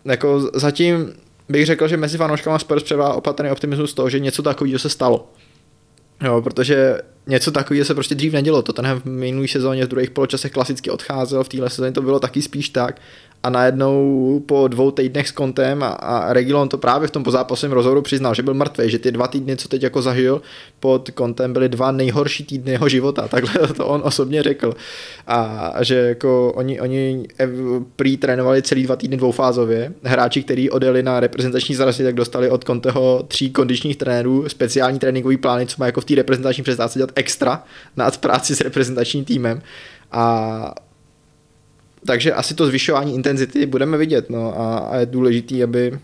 [SPEAKER 2] jako zatím bych řekl, že mezi fanouškama Spurs převá opatrný optimismus z toho, že něco takového se stalo. Jo, protože něco takového se prostě dřív nedělo. To tenhle v minulý sezóně v druhých poločasech klasicky odcházel, v téhle sezóně to bylo taky spíš tak a najednou po dvou týdnech s kontem a, a Regilon to právě v tom pozápasovém rozhovoru přiznal, že byl mrtvý, že ty dva týdny, co teď jako zažil pod kontem, byly dva nejhorší týdny jeho života, takhle to on osobně řekl. A že jako oni, oni prý trénovali celý dva týdny dvoufázově. Hráči, kteří odjeli na reprezentační zarazy, tak dostali od Conteho tří kondičních trenérů speciální tréninkový plány, co má jako v té reprezentační přestávce dělat extra nad práci s reprezentačním týmem. A takže asi to zvyšování intenzity budeme vidět no, a, a je důležitý, aby,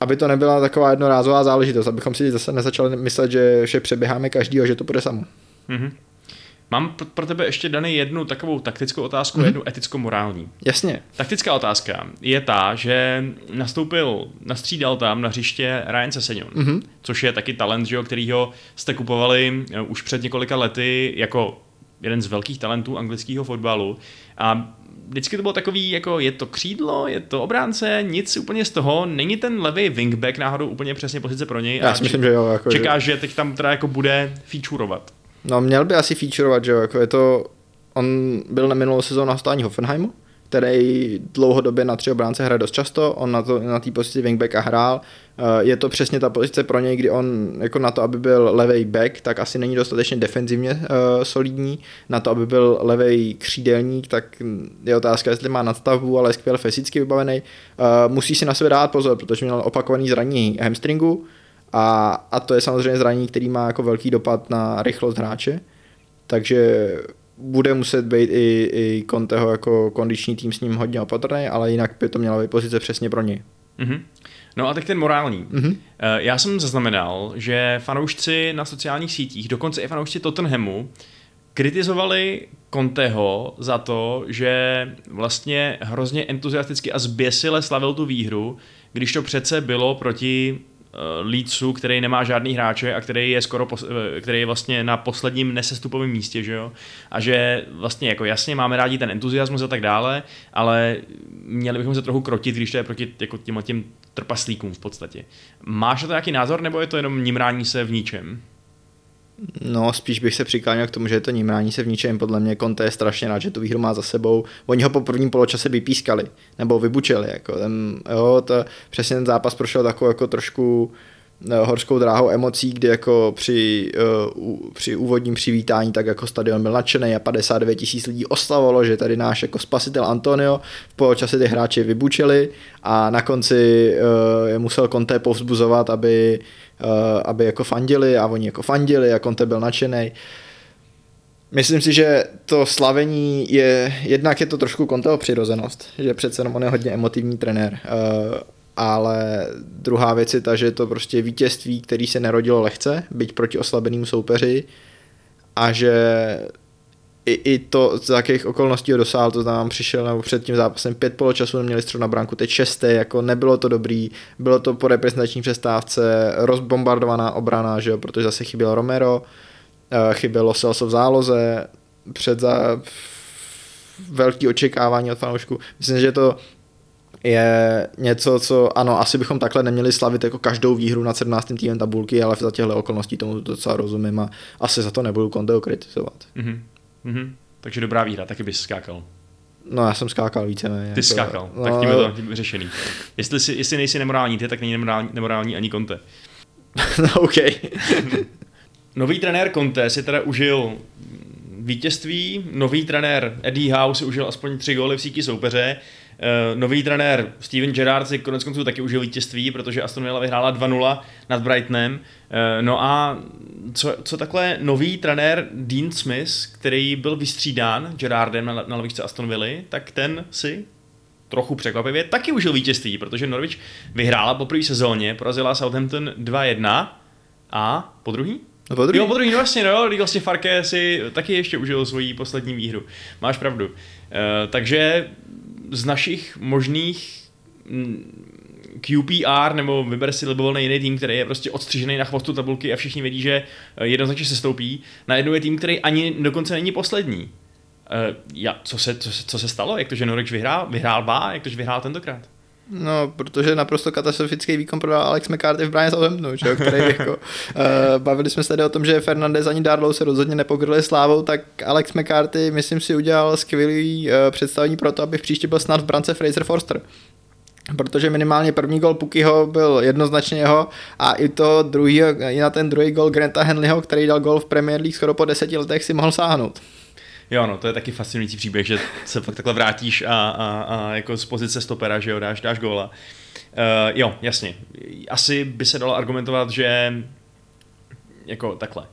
[SPEAKER 2] aby to nebyla taková jednorázová záležitost, abychom si zase nezačali myslet, že, že přeběháme každýho, že to bude samo. Mm-hmm.
[SPEAKER 1] Mám pro tebe ještě daný jednu takovou taktickou otázku, mm-hmm. jednu eticko-morální.
[SPEAKER 2] Jasně.
[SPEAKER 1] Taktická otázka je ta, že nastoupil, nastřídal tam na hřiště Ryan Sessegnon, mm-hmm. což je taky talent, že jo, kterýho jste kupovali eh, už před několika lety jako jeden z velkých talentů anglického fotbalu a vždycky to bylo takový, jako je to křídlo, je to obránce, nic úplně z toho, není ten levý wingback náhodou úplně přesně pozice pro něj.
[SPEAKER 2] Já si myslím, že jo. Jako
[SPEAKER 1] čekáš, že... že teď tam teda jako bude featurovat.
[SPEAKER 2] No měl by asi featurovat, že jo, jako je to, on byl na minulou sezónu na hostání Hoffenheimu, který dlouhodobě na tři obránce hraje dost často, on na, to, na pozici wingbacka hrál, eh, je to přesně ta pozice pro něj, kdy on jako na to, aby byl levý back, tak asi není dostatečně defenzivně uh, solidní, na to, aby byl levý křídelník, tak je otázka, jestli má nadstavbu, ale je skvěle fyzicky vybavený. Uh, musí si na sebe dát pozor, protože měl opakovaný zranění hamstringu a, a to je samozřejmě zranění, který má jako velký dopad na rychlost hráče, takže bude muset být i, i Conteho jako kondiční tým s ním hodně opatrný, ale jinak by to měla být pozice přesně pro něj.
[SPEAKER 1] Mm-hmm. No a teď ten morální. Mm-hmm. Já jsem zaznamenal, že fanoušci na sociálních sítích, dokonce i fanoušci Tottenhamu, kritizovali Conteho za to, že vlastně hrozně entuziasticky a zběsile slavil tu výhru, když to přece bylo proti Leedsu, který nemá žádný hráče a který je skoro, eh, který je vlastně na posledním nesestupovém místě, že jo? A že vlastně jako jasně máme rádi ten entuziasmus a tak dále, ale měli bychom se trochu krotit, když to je proti jako těm, těm trpaslíkům v podstatě. Máš to nějaký názor, nebo je to jenom nimrání se v ničem?
[SPEAKER 2] No, spíš bych se přikláněl k tomu, že je to nímrání se v ničem. Podle mě Conte je strašně rád, že tu výhru má za sebou. Oni ho po prvním poločase vypískali, nebo vybučili. Jako ten, jo, to, přesně ten zápas prošel takovou jako trošku eh, horskou dráhou emocí, kdy jako při, uh, při úvodním přivítání tak jako stadion byl nadšený a 59 tisíc lidí oslavovalo, že tady náš jako spasitel Antonio v poločase ty hráči vybučili a na konci uh, je musel Conte povzbuzovat, aby aby jako fandili a oni jako fandili a Conte byl nadšený. Myslím si, že to slavení je, jednak je to trošku Conteho přirozenost, že přece jenom on je hodně emotivní trenér, eh, ale druhá věc je ta, že je to prostě vítězství, který se nerodilo lehce, byť proti oslabeným soupeři a že i, i to, z jakých okolností ho dosáhl, to znamená, přišel nebo před tím zápasem pět poločasů, neměli střed na branku, teď šesté, jako nebylo to dobrý, bylo to po reprezentační přestávce, rozbombardovaná obrana, že jo, protože zase chyběl Romero, eh, chybělo Celso v záloze, před za velký očekávání od fanoušků. Myslím, že to je něco, co ano, asi bychom takhle neměli slavit jako každou výhru na 17. týden tabulky, ale za těchto okolností tomu docela rozumím a asi za to nebudu Konteo kritizovat. Mm-hmm.
[SPEAKER 1] Mm-hmm. Takže dobrá výhra, taky bys skákal.
[SPEAKER 2] No já jsem skákal více.
[SPEAKER 1] Ty jako, skákal, no, tak tím je to tím řešený. Jestli, si, jestli nejsi nemorální ty, tak není nemorální, nemorální ani Conte.
[SPEAKER 2] no OK.
[SPEAKER 1] Nový trenér Conte si teda užil vítězství, nový trenér Eddie Howe si užil aspoň tři góly v síti soupeře, Uh, nový trenér Steven Gerrard si konec konců taky užil vítězství, protože Aston Villa vyhrála 2-0 nad Brightonem. Uh, no a co, co takhle nový trenér Dean Smith, který byl vystřídán Gerrardem na, na lavičce Aston Villa, tak ten si trochu překvapivě taky užil vítězství, protože Norwich vyhrála po první sezóně, porazila Southampton 2-1 a po druhý?
[SPEAKER 2] No po druhý.
[SPEAKER 1] Jo, po druhý, no vlastně, no, vlastně Farke si taky ještě užil svoji poslední výhru. Máš pravdu. Uh, takže z našich možných mm, QPR nebo vyber si libovolný jiný tým, který je prostě odstřižený na chvostu tabulky a všichni vědí, že eh, jednoznačně se stoupí. Najednou je tým, který ani dokonce není poslední. Uh, ja, co, se, co, se, co se stalo? Jak to, že Norwich vyhrál, vyhrál bá? Jak to, že vyhrál tentokrát?
[SPEAKER 2] No, protože naprosto katastrofický výkon prodal Alex McCarthy v Brian Southamptonu, že jo, který jako, uh, bavili jsme se tady o tom, že Fernandez ani Darlow se rozhodně nepokryli slávou, tak Alex McCarthy, myslím si, udělal skvělý uh, představení pro to, aby v příště byl snad v brance Fraser Forster protože minimálně první gol Pukyho byl jednoznačně jeho a i to druhý, i na ten druhý gol Granta Henleyho, který dal gol v Premier League skoro po deseti letech, si mohl sáhnout.
[SPEAKER 1] Jo, no, to je taky fascinující příběh, že se fakt takhle vrátíš a, a, a jako z pozice stopera, že jo, dáš, dáš góla. Uh, jo, jasně. Asi by se dalo argumentovat, že jako takhle.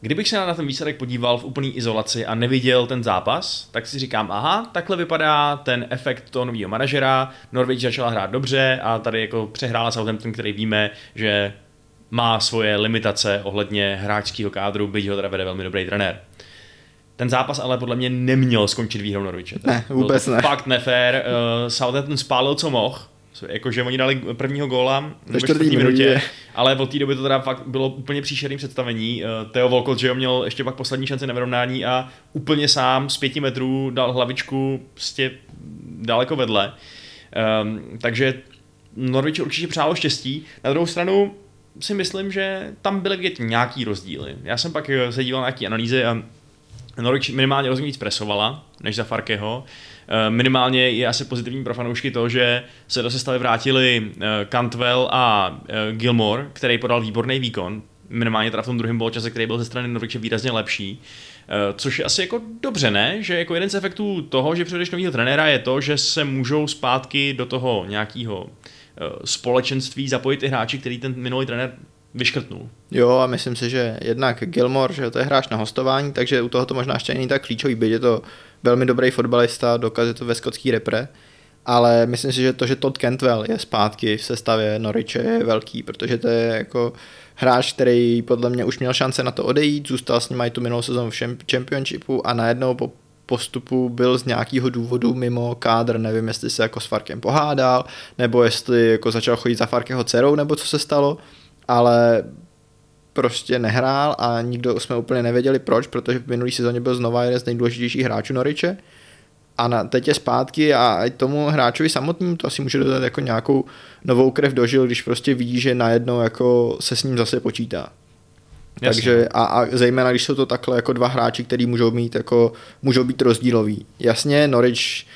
[SPEAKER 1] Kdybych se na ten výsledek podíval v úplné izolaci a neviděl ten zápas, tak si říkám, aha, takhle vypadá ten efekt toho nového manažera, Norwich začala hrát dobře a tady jako přehrála Southampton, který víme, že má svoje limitace ohledně hráčského kádru, byť ho teda vede velmi dobrý trenér. Ten zápas ale podle mě neměl skončit výhrou Norwiche.
[SPEAKER 2] Ne, vůbec ne.
[SPEAKER 1] Fakt nefér. Uh, Southampton spálil, co mohl. Jakože oni dali prvního góla
[SPEAKER 2] ve čtvrtý minutě,
[SPEAKER 1] ale od té doby to teda fakt bylo úplně příšerný představení. Uh, Theo Volkot, že jo, měl ještě pak poslední šanci na vyrovnání a úplně sám z pěti metrů dal hlavičku prostě daleko vedle. Um, takže Norwich určitě přálo štěstí. Na druhou stranu si myslím, že tam byly vidět nějaký rozdíly. Já jsem pak se díval na nějaké analýzy a Norwich minimálně rozhodně víc presovala než za Farkeho. Eh, minimálně je asi pozitivní pro fanoušky to, že se do sestavy vrátili eh, Cantwell a eh, Gilmore, který podal výborný výkon, minimálně teda v tom druhém poločase, který byl ze strany Norwiche výrazně lepší. Což je asi jako dobře, ne? Že jako jeden z efektů toho, že přijdeš nového trenéra je to, že se můžou zpátky do toho nějakého společenství zapojit i hráči, který ten minulý trenér vyškrtnul.
[SPEAKER 2] Jo a myslím si, že jednak Gilmore, že to je hráč na hostování, takže u toho to možná ještě není tak klíčový, byť je to velmi dobrý fotbalista, dokazuje to ve skotský repre, ale myslím si, že to, že Todd Cantwell je zpátky v sestavě Norwiche je velký, protože to je jako hráč, který podle mě už měl šance na to odejít, zůstal s ním i tu minulou sezónu v championshipu a najednou po postupu byl z nějakého důvodu mimo kádr, nevím, jestli se jako s Farkem pohádal, nebo jestli jako začal chodit za Farkeho dcerou, nebo co se stalo, ale prostě nehrál a nikdo jsme úplně nevěděli proč, protože v minulý sezóně byl znova jeden z nejdůležitějších hráčů Noriče a na, teď je zpátky a tomu hráčovi samotnému to asi může dodat jako nějakou novou krev dožil, když prostě vidí, že najednou jako se s ním zase počítá. Jasně. Takže a, a, zejména, když jsou to takhle jako dva hráči, který můžou mít jako, můžou být rozdílový. Jasně, Norwich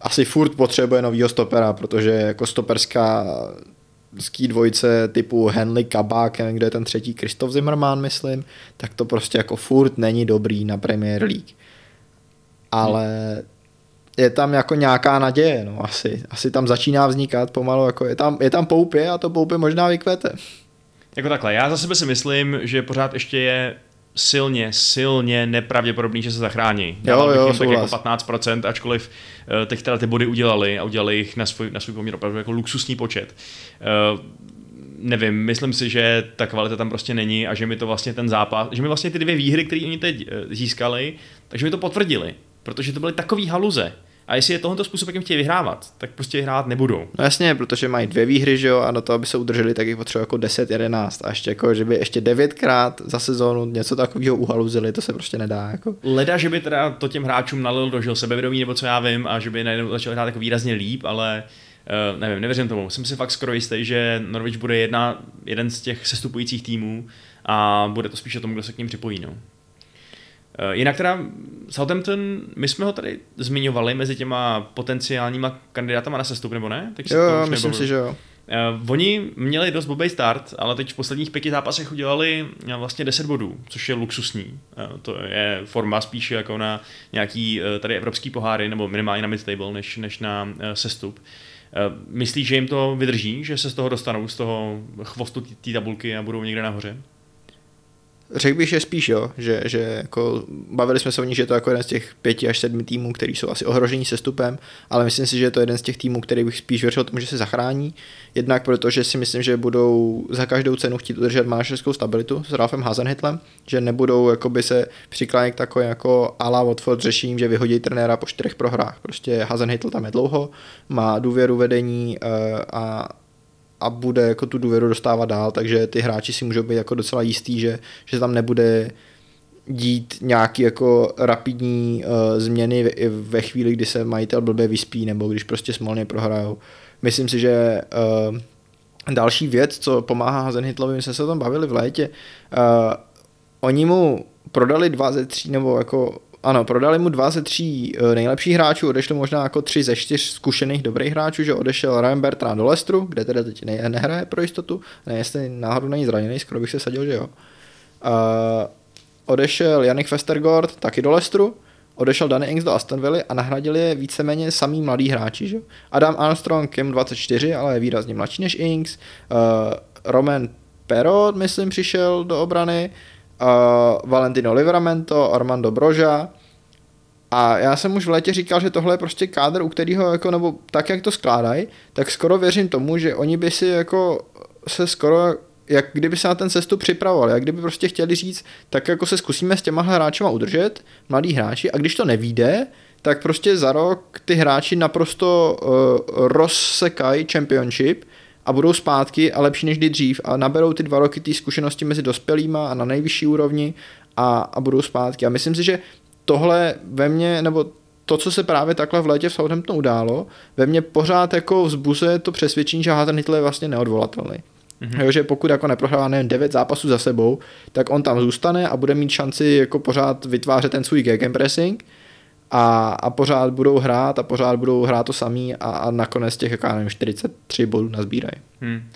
[SPEAKER 2] asi furt potřebuje novýho stopera, protože jako stoperská ský dvojce typu Henley Kabák, kde je ten třetí Kristof Zimmerman, myslím, tak to prostě jako furt není dobrý na Premier League. Ale je tam jako nějaká naděje, no asi. Asi tam začíná vznikat pomalu, jako je tam, je tam poupě a to poupě možná vykvete.
[SPEAKER 1] Jako takhle, já za sebe si myslím, že pořád ještě je silně, silně nepravděpodobný, že se zachrání.
[SPEAKER 2] Dával jo, jo,
[SPEAKER 1] bych jim tak jako 15%, ačkoliv uh, teď teda ty body udělali a udělali jich na svůj, na svůj poměr opravdu jako luxusní počet. Uh, nevím, myslím si, že ta kvalita tam prostě není a že mi to vlastně ten zápas, že mi vlastně ty dvě výhry, které oni teď uh, získali, takže mi to potvrdili, protože to byly takový haluze. A jestli je tohoto způsob, jakým chtějí vyhrávat, tak prostě vyhrávat nebudou.
[SPEAKER 2] No jasně, protože mají dvě výhry, že jo, a na to, aby se udrželi, tak jich potřebuje jako 10, 11. A ještě jako, že by ještě devětkrát za sezónu něco takového uhaluzili, to se prostě nedá. Jako.
[SPEAKER 1] Leda, že by teda to těm hráčům nalil dožil sebevědomí, nebo co já vím, a že by najednou začal hrát jako výrazně líp, ale Uh, nevím, nevěřím tomu. Jsem si fakt skoro jistý, že Norwich bude jedna, jeden z těch sestupujících týmů a bude to spíše tomu, kdo se k ním připojí. No. Eh, jinak teda Southampton, my jsme ho tady zmiňovali mezi těma potenciálníma kandidátama na sestup, nebo ne?
[SPEAKER 2] Tak jo, jo myslím nebavil. si, že jo.
[SPEAKER 1] Uh, oni měli dost blbý start, ale teď v posledních pěti zápasech udělali uh, vlastně 10 bodů, což je luxusní. Uh, to je forma spíše jako na nějaký uh, tady evropský poháry, nebo minimálně na mid-table, než, než na uh, sestup. Uh, myslíš, že jim to vydrží, že se z toho dostanou, z toho chvostu té tabulky a budou někde nahoře?
[SPEAKER 2] Řekl bych, že spíš jo, že, že jako bavili jsme se o ní, že je to jako jeden z těch pěti až sedmi týmů, který jsou asi ohrožení sestupem, ale myslím si, že je to jeden z těch týmů, který bych spíš věřil tomu, že se zachrání. Jednak protože si myslím, že budou za každou cenu chtít udržet manažerskou stabilitu s Ralfem Hazenhitlem, že nebudou jakoby se přiklánět takové jako ala Watford řešením, že vyhodí trenéra po čtyřech prohrách. Prostě Hazenhitl tam je dlouho, má důvěru vedení eh, a a bude jako tu důvěru dostávat dál, takže ty hráči si můžou být jako docela jistý, že, že tam nebude dít nějaký jako rapidní uh, změny ve, ve chvíli, kdy se majitel blbě vyspí nebo když prostě smolně prohrajou. Myslím si, že uh, další věc, co pomáhá Hazen Hitlovi, jsme se o tom bavili v létě, uh, oni mu prodali dva ze tří, nebo jako ano, prodali mu dva ze tří nejlepších hráčů, odešli možná jako tři ze čtyř zkušených dobrých hráčů, že odešel Ryan Bertrand do Lestru, kde teda teď ne, nehraje pro jistotu, ne, jestli náhodou není zraněný, skoro bych se sadil, že jo. Uh, odešel Janik Festergord taky do Lestru, odešel Danny Ings do Aston Villa a nahradili je víceméně samý mladý hráči. Že? Adam Armstrong je 24, ale je výrazně mladší než Ings. Uh, Roman Perot, myslím, přišel do obrany. Uh, Valentino Livramento, Armando Broža. A já jsem už v létě říkal, že tohle je prostě kádr, u kterého jako, nebo tak, jak to skládají, tak skoro věřím tomu, že oni by si jako se skoro jak kdyby se na ten cestu připravoval, jak kdyby prostě chtěli říct, tak jako se zkusíme s těma hráčima udržet, mladí hráči, a když to nevíde, tak prostě za rok ty hráči naprosto uh, rozsekají championship a budou zpátky a lepší než kdy dřív a naberou ty dva roky té zkušenosti mezi dospělýma a na nejvyšší úrovni a, a budou zpátky. A myslím si, že tohle ve mně, nebo to, co se právě takhle v létě v Southamptonu událo, ve mně pořád jako vzbuzuje to přesvědčení, že Hazen Hitler je vlastně neodvolatelný. Mm-hmm. Jo, že pokud jako neprohrává nevím, 9 zápasů za sebou, tak on tam zůstane a bude mít šanci jako pořád vytvářet ten svůj gegenpressing a, a pořád budou hrát a pořád budou hrát to samý a, a nakonec těch, jako nevím, 43 bodů nazbírají. Hmm.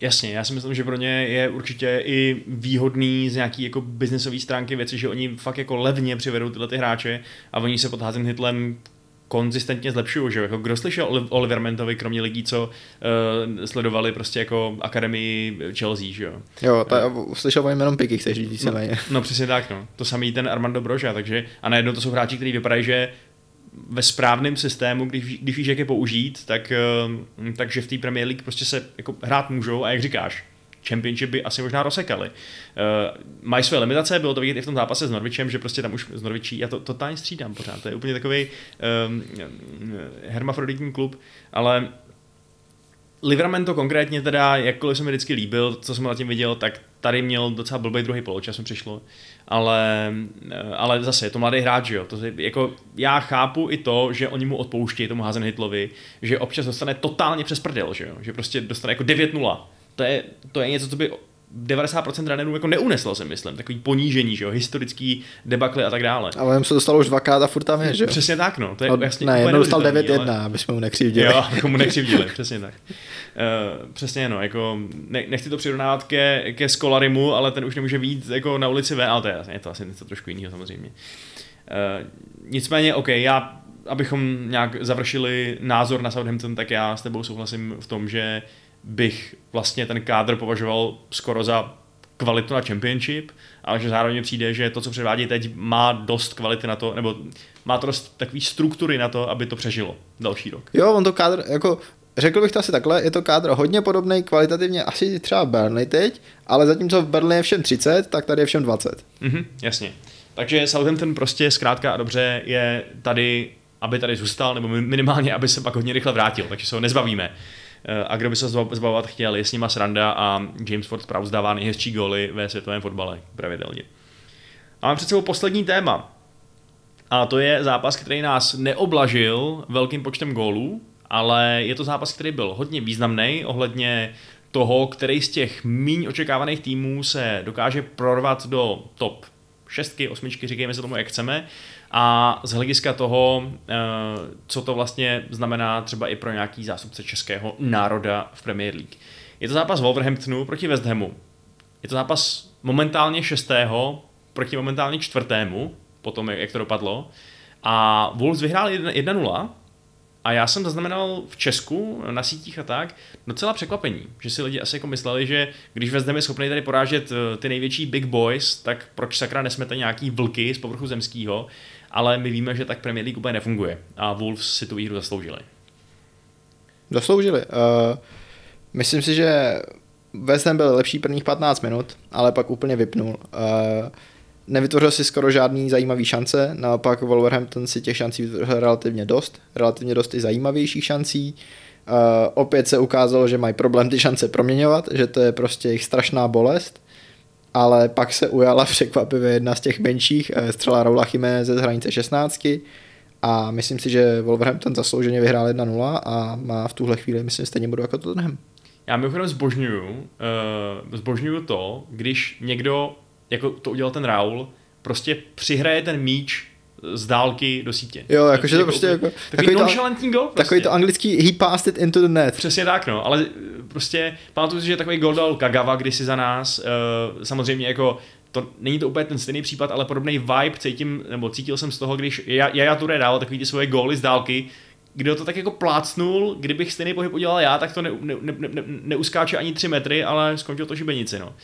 [SPEAKER 1] Jasně, já si myslím, že pro ně je určitě i výhodný z nějaký jako biznesové stránky věci, že oni fakt jako levně přivedou tyhle ty hráče a oni se pod Hazen Hitlem konzistentně zlepšují, že jako kdo slyšel Oliver Mentovi, kromě lidí, co uh, sledovali prostě jako akademii Chelsea, že jo.
[SPEAKER 2] Jo, ta, uh, slyšel jenom piky, chceš říct
[SPEAKER 1] no, no, přesně tak, no. To samý ten Armando Broža, takže a najednou to jsou hráči, kteří vypadají, že ve správném systému, když, když víš, jak je použít, tak, uh, takže v té Premier League prostě se jako hrát můžou a jak říkáš, Championship by asi možná rozsekali. Uh, mají své limitace, bylo to vidět i v tom zápase s Norvičem, že prostě tam už z Norvičí, já to totálně střídám pořád, to je úplně takový um, hermafroditní klub, ale Livramento konkrétně teda, jakkoliv se mi vždycky líbil, co jsem na tím viděl, tak tady měl docela blbý druhý poločas, mi přišlo. Ale, ale zase je to mladý hráč, jo. To je, jako, já chápu i to, že oni mu odpouštějí tomu Hazen Hitlovi, že občas dostane totálně přes prdel, že jo. Že prostě dostane jako 9-0 to je, to je něco, co by 90% runnerů jako neuneslo, si myslím. Takový ponížení, že jo, historický debakly a tak dále.
[SPEAKER 2] Ale jim se dostalo už dvakrát a furt tam je, že jo?
[SPEAKER 1] Přesně tak, no. To je no,
[SPEAKER 2] jasně ne, jednou dostal 9-1, ale... aby jsme mu nekřivdili.
[SPEAKER 1] Jo, jako mu nekřivdili, přesně tak. Uh, přesně, no, jako ne, nechci to přirovnávat ke, ke Skolarimu, ale ten už nemůže být jako na ulici ven, ale to je, je to asi něco trošku jiného samozřejmě. Uh, nicméně, OK, já abychom nějak završili názor na Southampton, tak já s tebou souhlasím v tom, že uh, bych vlastně ten kádr považoval skoro za kvalitu na championship, ale že zároveň přijde, že to, co předvádí teď, má dost kvality na to, nebo má to dost takový struktury na to, aby to přežilo další rok.
[SPEAKER 2] Jo, on to kádr, jako řekl bych to asi takhle, je to kádr hodně podobný kvalitativně asi třeba Burnley teď, ale zatímco v Burnley je všem 30, tak tady je všem 20.
[SPEAKER 1] Mhm, jasně. Takže Southampton prostě zkrátka a dobře je tady, aby tady zůstal, nebo minimálně, aby se pak hodně rychle vrátil, takže se ho nezbavíme. Eh, a kdo by se zbavovat chtěl, je s nima sranda a James Ford Prowse dává nejhezčí góly ve světovém fotbale pravidelně. A mám před sebou poslední téma. A to je zápas, který nás neoblažil velkým počtem gólů, ale je to zápas, který byl hodně významný ohledně toho, který z těch míň očekávaných týmů se dokáže prorvat do top šestky, osmičky, říkejme se tomu, jak chceme. A z hlediska toho, eh, co to vlastně znamená třeba i pro nějaký zástupce českého národa v Premier League. Je to zápas Wolverhamptonu proti West Hamu. Je to zápas momentálně šestého proti momentálně čtvrtému, potom jak to dopadlo. A Wolves vyhrál 1-0 a já jsem zaznamenal v Česku na sítích a tak docela překvapení, že si lidi asi jako mysleli, že když West Ham je schopný tady porážet eh, ty největší big boys, tak proč sakra nesmete nějaký vlky z povrchu zemského, ale my víme, že tak Premier League úplně nefunguje a Wolves si tu výhru zasloužili.
[SPEAKER 2] Zasloužili. Uh, myslím si, že West Ham byl lepší prvních 15 minut, ale pak úplně vypnul. Uh, nevytvořil si skoro žádný zajímavý šance, naopak Wolverhampton si těch šancí vytvořil relativně dost, relativně dost i zajímavějších šancí. Uh, opět se ukázalo, že mají problém ty šance proměňovat, že to je prostě jejich strašná bolest. Ale pak se ujala překvapivě jedna z těch menších, eh, střela Raula Jiménez z hranice 16 a myslím si, že Wolverhampton zaslouženě vyhrál 1-0 a má v tuhle chvíli, myslím, stejně budu jako Tottenham.
[SPEAKER 1] Já mimochodem zbožňuju, uh, zbožňuju to, když někdo, jako to udělal ten Raul, prostě přihraje ten míč z dálky do sítě.
[SPEAKER 2] Jo, jakože to prostě jako...
[SPEAKER 1] Takový, takový nonchalantní gol prostě.
[SPEAKER 2] Takový to anglický he passed it into the net.
[SPEAKER 1] Přesně tak, no, ale prostě pamatuju si, že takový gol dal Kagawa kdysi za nás, uh, samozřejmě jako to není to úplně ten stejný případ, ale podobný vibe cítím, nebo cítil jsem z toho, když Jaja Touré dával takový ty svoje góly z dálky, kdo to tak jako plácnul, kdybych stejný pohyb udělal já, tak to ne, ne, ne, ne, neuskáče ani 3 metry, ale skončil to šibenici, no.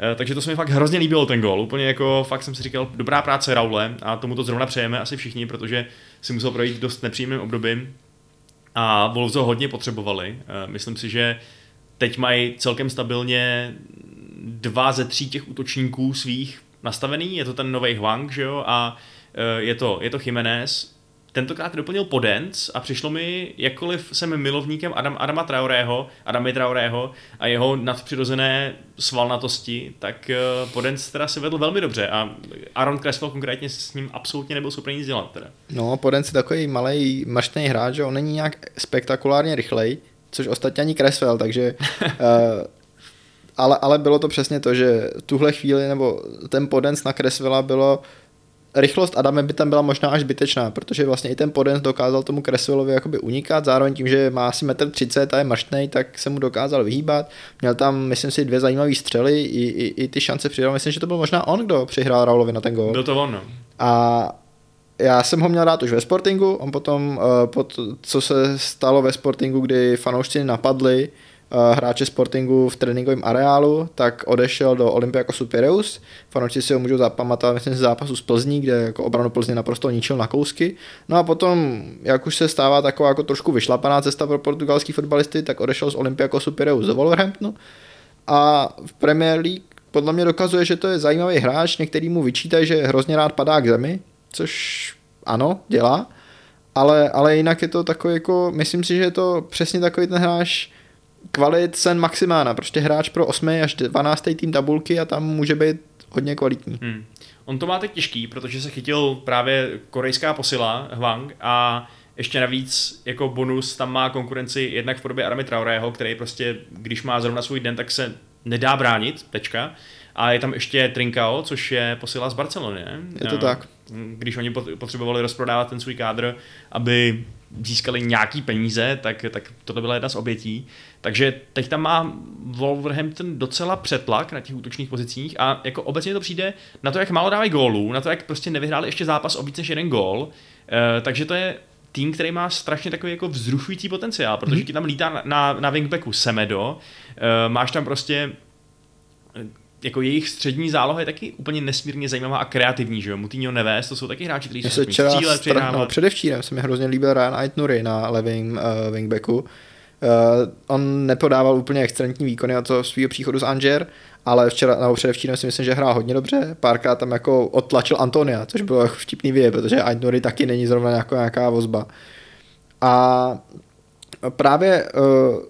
[SPEAKER 1] E, takže to se mi fakt hrozně líbilo ten gol. Úplně jako fakt jsem si říkal, dobrá práce Raule a tomu to zrovna přejeme asi všichni, protože si musel projít dost nepříjemným obdobím a Wolves ho hodně potřebovali. E, myslím si, že teď mají celkem stabilně dva ze tří těch útočníků svých nastavený, je to ten nový Hwang, že jo, a e, je to, je to Jiménez, tentokrát doplnil Podence a přišlo mi, jakkoliv jsem milovníkem Adam, Adama Traorého, Adamy Traorého a jeho nadpřirozené svalnatosti, tak e, Podence teda si vedl velmi dobře a Aaron Creswell konkrétně s ním absolutně nebyl schopný nic dělat. Teda.
[SPEAKER 2] No, Podence je takový malý maštný hráč, že on není nějak spektakulárně rychlej, což ostatně ani Creswell, takže uh, ale, ale bylo to přesně to, že tuhle chvíli, nebo ten podens na Creswella bylo rychlost Adame by tam byla možná až zbytečná, protože vlastně i ten Podens dokázal tomu Creswellovi jakoby unikat, zároveň tím, že má asi 1,30 m a je maštnej, tak se mu dokázal vyhýbat. Měl tam, myslím si, dvě zajímavé střely, i, i, i ty šance přidal. Myslím, že to byl možná on, kdo přihrál Raulovi na ten gol.
[SPEAKER 1] Byl to on, no.
[SPEAKER 2] A já jsem ho měl rád už ve Sportingu, on potom, uh, pod, co se stalo ve Sportingu, kdy fanoušci napadli uh, hráče Sportingu v tréninkovém areálu, tak odešel do Olympiakosu Pireus. Fanoušci si ho můžou zapamatovat, myslím, z zápasu z Plzní, kde jako obranu Plzně naprosto ničil na kousky. No a potom, jak už se stává taková jako trošku vyšlapaná cesta pro portugalský fotbalisty, tak odešel z Olympiakosu Pireus do Wolverhamptonu. A v Premier League podle mě dokazuje, že to je zajímavý hráč, některý mu vyčítají, že hrozně rád padá k zemi, což ano, dělá, ale, ale jinak je to takový jako, myslím si, že je to přesně takový ten hráč kvalit sen maximána, prostě hráč pro 8. až 12. tým tabulky a tam může být hodně kvalitní. Hmm.
[SPEAKER 1] On to má teď těžký, protože se chytil právě korejská posila Hwang a ještě navíc jako bonus tam má konkurenci jednak v podobě Army Traorého, který prostě, když má zrovna svůj den, tak se nedá bránit, tečka. A je tam ještě Trinkao, což je posila z Barcelony, ne?
[SPEAKER 2] Je to tak.
[SPEAKER 1] Když oni potřebovali rozprodávat ten svůj kádr, aby získali nějaký peníze, tak, tak tohle byla jedna z obětí. Takže teď tam má Wolverhampton docela přetlak na těch útočných pozicích a jako obecně to přijde na to, jak málo dávají gólů, na to, jak prostě nevyhráli ještě zápas o více než jeden gól. E, takže to je tým, který má strašně takový jako vzrušující potenciál, protože mm-hmm. ti tam lítá na, na, na wingbacku Semedo, e, máš tam prostě jako jejich střední záloha je taky úplně nesmírně zajímavá a kreativní, že jo? Mutinho Neves, to jsou taky hráči, kteří jsou střílet,
[SPEAKER 2] no, předevčírem se mi hrozně líbil Ryan Aitnuri na levém uh, wingbacku. Uh, on nepodával úplně excelentní výkony a to svého příchodu z Anger, ale včera, nebo předevčírem si myslím, že hrál hodně dobře. Párkrát tam jako odtlačil Antonia, což bylo jako vtipný vidět, protože Aitnuri taky není zrovna nějaká, nějaká vozba. A právě uh,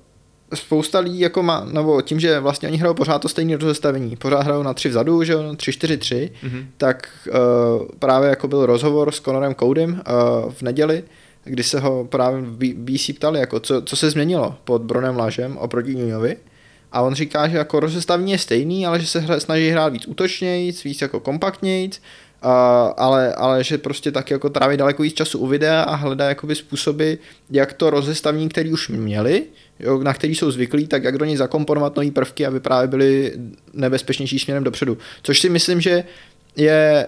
[SPEAKER 2] spousta lidí jako má, nebo tím, že vlastně oni hrajou pořád to stejné rozestavení, pořád hrajou na tři vzadu, že jo, 3-4-3, mm-hmm. tak uh, právě jako byl rozhovor s Conorem Codem uh, v neděli, kdy se ho právě BC ptali, jako co, co se změnilo pod Bronem Lažem oproti Nunovi. A on říká, že jako rozestavení je stejný, ale že se hra, snaží hrát víc útočnějc, víc jako kompaktnějc, uh, ale, ale že prostě tak jako tráví daleko víc času u videa a hledá jakoby způsoby, jak to rozestavení, který už měli, jo, na který jsou zvyklí, tak jak do něj zakomponovat nové prvky, aby právě byly nebezpečnější směrem dopředu. Což si myslím, že je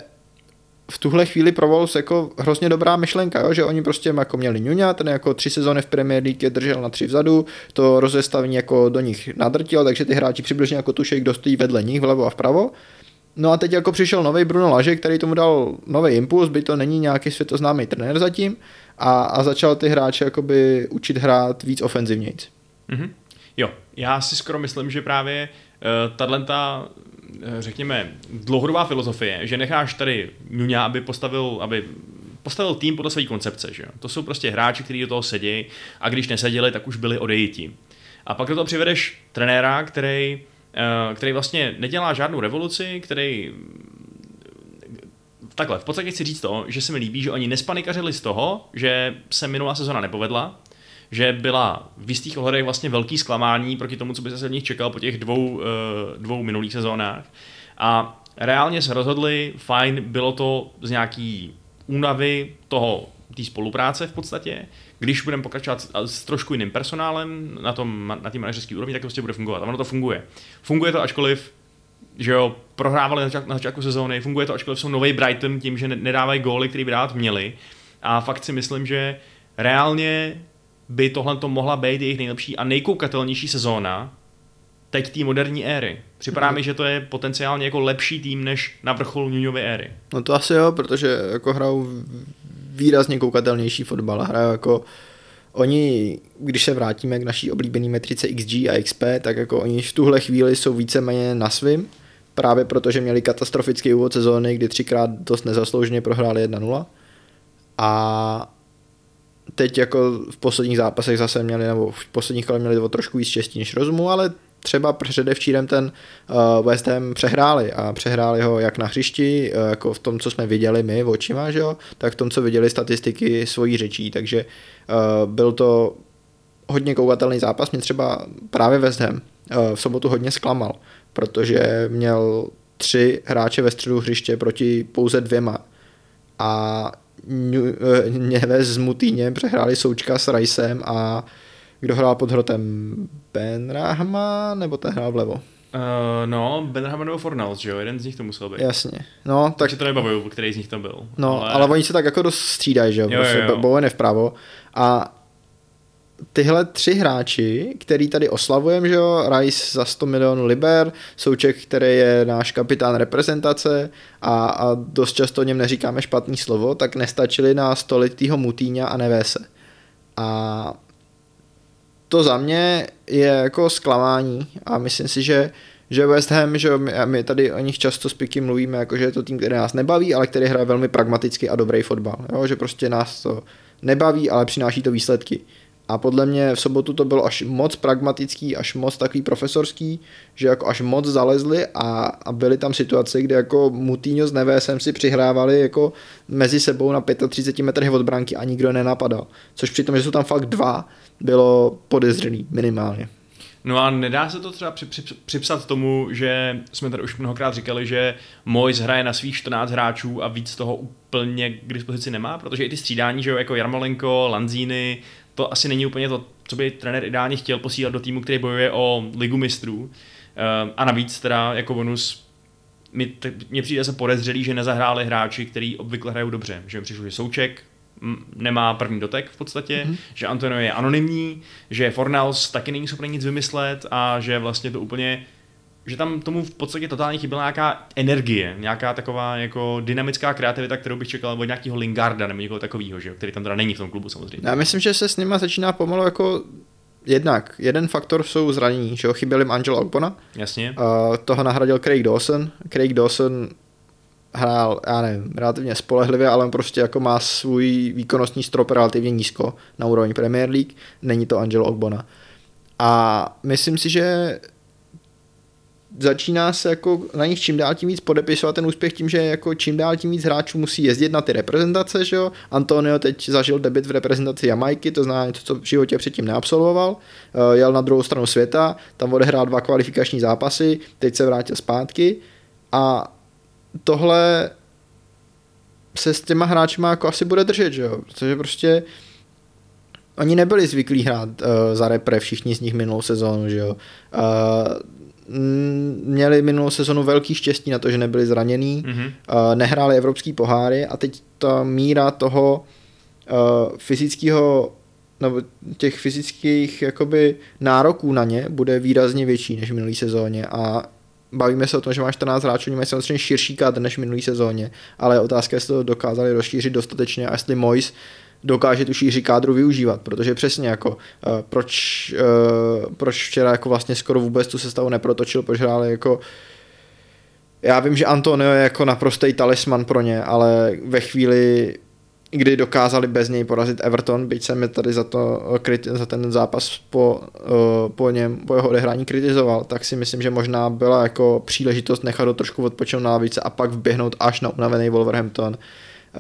[SPEAKER 2] v tuhle chvíli pro Wolves jako hrozně dobrá myšlenka, jo? že oni prostě jako měli Nuňa, ten jako tři sezóny v Premier League je držel na tři vzadu, to rozestavení jako do nich nadrtil, takže ty hráči přibližně jako tušej, kdo stojí vedle nich vlevo a vpravo. No a teď jako přišel nový Bruno Laže, který tomu dal nový impuls, by to není nějaký světoznámý trenér zatím a, a začal ty hráče jakoby učit hrát víc ofenzivnějc.
[SPEAKER 1] Mm-hmm. Jo, já si skoro myslím, že právě uh, tato, řekněme, dlouhodobá filozofie, že necháš tady Nuňa, aby postavil, aby postavil tým podle své koncepce, že? To jsou prostě hráči, kteří do toho sedí a když neseděli, tak už byli odejiti. A pak do toho přivedeš trenéra, který eh, který vlastně nedělá žádnou revoluci, který takhle, v podstatě chci říct to, že se mi líbí, že oni nespanikařili z toho, že se minulá sezona nepovedla, že byla v jistých ohledech vlastně velký zklamání proti tomu, co by se od nich čekal po těch dvou, eh, dvou minulých sezónách. A reálně se rozhodli, fajn, bylo to z nějaký únavy toho, té spolupráce v podstatě. Když budeme pokračovat s trošku jiným personálem na tom na té manažerské úrovni, tak to prostě bude fungovat. A ono to funguje. Funguje to ačkoliv že jo, prohrávali na, na začátku sezóny, funguje to, ačkoliv jsou nový Brighton tím, že nedávají góly, který by dát měli. A fakt si myslím, že reálně by tohle to mohla být jejich nejlepší a nejkoukatelnější sezóna teď té moderní éry. Připadá mm. mi, že to je potenciálně jako lepší tým než na vrcholu Nuňovy éry.
[SPEAKER 2] No to asi jo, protože jako hrajou výrazně koukatelnější fotbal. Hrajou jako oni, když se vrátíme k naší oblíbené metrice XG a XP, tak jako oni v tuhle chvíli jsou víceméně na svým, právě protože měli katastrofický úvod sezóny, kdy třikrát dost nezaslouženě prohráli 1-0. A teď jako v posledních zápasech zase měli, nebo v posledních kolech měli o trošku víc štěstí než rozumu, ale třeba předevčírem ten uh, West Ham přehráli a přehráli ho jak na hřišti, uh, jako v tom, co jsme viděli my očima, že jo, tak v tom, co viděli statistiky svojí řečí, takže uh, byl to hodně koukatelný zápas, mě třeba právě West Ham uh, v sobotu hodně zklamal, protože měl tři hráče ve středu hřiště proti pouze dvěma. A Něves s Mutýně přehráli Součka s Rajsem a kdo hrál pod hrotem? Ben Rahma nebo ten hrál vlevo? Uh,
[SPEAKER 1] no, Ben Rahma nebo Fornals, že jo? Jeden z nich to musel být.
[SPEAKER 2] Jasně. No, tak...
[SPEAKER 1] Takže to nebavuju, který z nich to byl.
[SPEAKER 2] No, ale, ale oni se tak jako dost střídají, že jo? jo, prostě jo, jo. Bowen je vpravo. A tyhle tři hráči, který tady oslavujeme, že jo, Rice za 100 milionů liber, Souček, který je náš kapitán reprezentace a, a dost často o něm neříkáme špatný slovo, tak nestačili na stolitýho Mutýňa a Nevése. A to za mě je jako zklamání a myslím si, že že West Ham, že my, my tady o nich často s Piky mluvíme, jako že je to tým, který nás nebaví, ale který hraje velmi pragmaticky a dobrý fotbal. Jo? Že prostě nás to nebaví, ale přináší to výsledky. A podle mě v sobotu to bylo až moc pragmatický, až moc takový profesorský, že jako až moc zalezli a, a byly tam situace, kde jako Mutýňo s Nevésem si přihrávali jako mezi sebou na 35 metrech od branky a nikdo nenapadal. Což přitom, že jsou tam fakt dva, bylo podezřelý minimálně.
[SPEAKER 1] No a nedá se to třeba při, při, připsat tomu, že jsme tady už mnohokrát říkali, že Mois hraje na svých 14 hráčů a víc toho úplně k dispozici nemá, protože i ty střídání, že jo, jako Jarmolenko, Lanzini, to asi není úplně to, co by trenér ideálně chtěl posílat do týmu, který bojuje o ligu mistrů. Ehm, a navíc teda jako bonus mně přijde se podezřelý, že nezahráli hráči, kteří obvykle hrajou dobře. Že přišlo, že Souček nemá první dotek v podstatě, mm-hmm. že Antonio je anonymní, že Fornals taky není schopný nic vymyslet a že vlastně to úplně že tam tomu v podstatě totálně chyběla nějaká energie, nějaká taková jako dynamická kreativita, kterou bych čekal od nějakého Lingarda nebo někoho takového, že, který tam teda není v tom klubu samozřejmě.
[SPEAKER 2] Já myslím, že se s nima začíná pomalu jako jednak jeden faktor jsou zranění, že jo, chyběl jim Angel Ogbona.
[SPEAKER 1] Jasně.
[SPEAKER 2] Uh, toho nahradil Craig Dawson. Craig Dawson hrál, já nevím, relativně spolehlivě, ale on prostě jako má svůj výkonnostní strop relativně nízko na úrovni Premier League. Není to Angel Ogbona. A myslím si, že začíná se jako na nich čím dál tím víc podepisovat ten úspěch tím, že jako čím dál tím víc hráčů musí jezdit na ty reprezentace, že jo. Antonio teď zažil debit v reprezentaci Jamajky, to znamená něco, co v životě předtím neabsolvoval. Uh, jel na druhou stranu světa, tam odehrál dva kvalifikační zápasy, teď se vrátil zpátky a tohle se s těma hráči jako asi bude držet, že jo, protože prostě oni nebyli zvyklí hrát uh, za repre, všichni z nich minulou sezónu, že jo. Uh, měli minulou sezonu velký štěstí na to, že nebyli zranění, mm-hmm. uh, nehráli evropský poháry a teď ta míra toho uh, fyzického nebo těch fyzických jakoby nároků na ně bude výrazně větší než v minulý sezóně a bavíme se o tom, že máš 14 hráčů, oni mají samozřejmě širší kádr než v minulý sezóně, ale otázka je, jestli to dokázali rozšířit dostatečně a jestli Mois dokáže tu šíři kádru využívat, protože přesně jako uh, proč, uh, proč včera jako vlastně skoro vůbec tu sestavu neprotočil, proč hrál jako já vím, že Antonio je jako naprostý talisman pro ně, ale ve chvíli kdy dokázali bez něj porazit Everton, byť jsem je tady za, to, za ten zápas po, po, něm, po jeho odehrání kritizoval, tak si myslím, že možná byla jako příležitost nechat ho trošku odpočinout na lavice a pak vběhnout až na unavený Wolverhampton.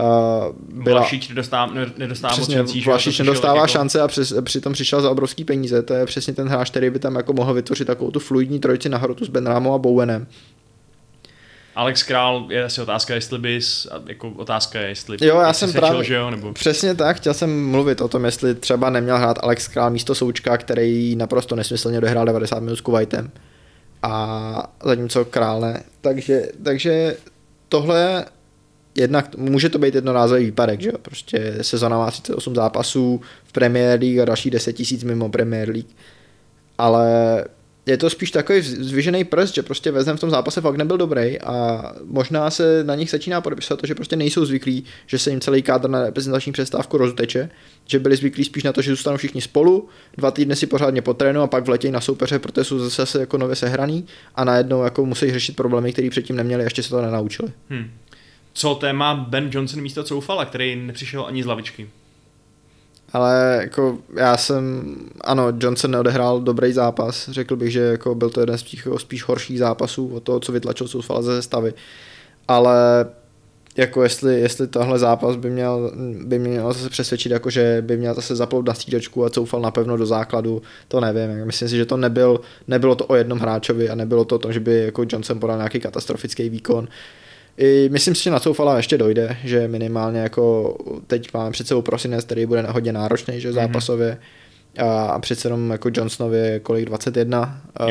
[SPEAKER 1] Uh, byla, Vlašič nedostává, nedostává přesně, šancí,
[SPEAKER 2] Vlašič nedostává jako... šance a přes, přitom přišel za obrovský peníze. To je přesně ten hráč, který by tam jako mohl vytvořit takovou tu fluidní trojici na hrotu s Benramou a Bowenem.
[SPEAKER 1] Alex Král je asi otázka, jestli bys, jako otázka je, jestli
[SPEAKER 2] Jo, já jsem právě, že jo, nebo... přesně tak, chtěl jsem mluvit o tom, jestli třeba neměl hrát Alex Král místo Součka, který naprosto nesmyslně dohrál 90 minut s Kuwaitem. A zatímco Král ne. Takže, takže tohle jednak může to být jednorázový výpadek, že jo? Prostě sezona má 38 zápasů v Premier League a další 10 tisíc mimo Premier League. Ale je to spíš takový zvyžený prst, že prostě Vezem v tom zápase fakt nebyl dobrý a možná se na nich začíná podepisovat to, že prostě nejsou zvyklí, že se jim celý kádr na reprezentační přestávku rozuteče, že byli zvyklí spíš na to, že zůstanou všichni spolu, dva týdny si pořádně potrénu a pak vletějí na soupeře, protože jsou zase, jako nově sehraný a najednou jako musí řešit problémy, které předtím neměli a ještě se to nenaučili. Hmm.
[SPEAKER 1] Co téma Ben Johnson místo Coufala, který nepřišel ani z lavičky?
[SPEAKER 2] Ale jako já jsem, ano, Johnson neodehrál dobrý zápas, řekl bych, že jako byl to jeden z těch jako spíš horších zápasů od toho, co vytlačil Soufala ze stavy. Ale jako jestli, jestli tohle zápas by měl, by měl zase přesvědčit, jako že by měl zase zaplout na střídačku a coufal napevno do základu, to nevím. Myslím si, že to nebyl, nebylo to o jednom hráčovi a nebylo to o tom, že by jako Johnson podal nějaký katastrofický výkon. Uh, i myslím si, že na Soufala ještě dojde, že minimálně jako teď máme před sebou prosinec, který bude hodně náročný, že mhm. zápasově. A, a přece jenom jako Johnsonově kolik 21, a,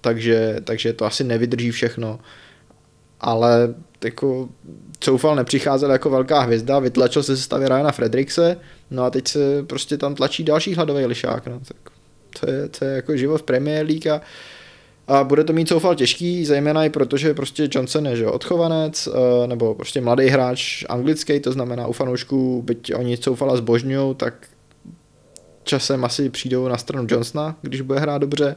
[SPEAKER 2] takže, takže to asi nevydrží všechno. Ale jako Soufal nepřicházel jako velká hvězda, vytlačil se stavě Ryana Fredrikse, no a teď se prostě tam tlačí další hladový lišák. No, tak to je, to je jako život v Premier League a a bude to mít Soufal těžký, zejména i protože prostě Johnson je že odchovanec, eh, nebo prostě mladý hráč anglický, to znamená u fanoušků, byť oni Soufala zbožňují, tak časem asi přijdou na stranu Johnsona, když bude hrát dobře.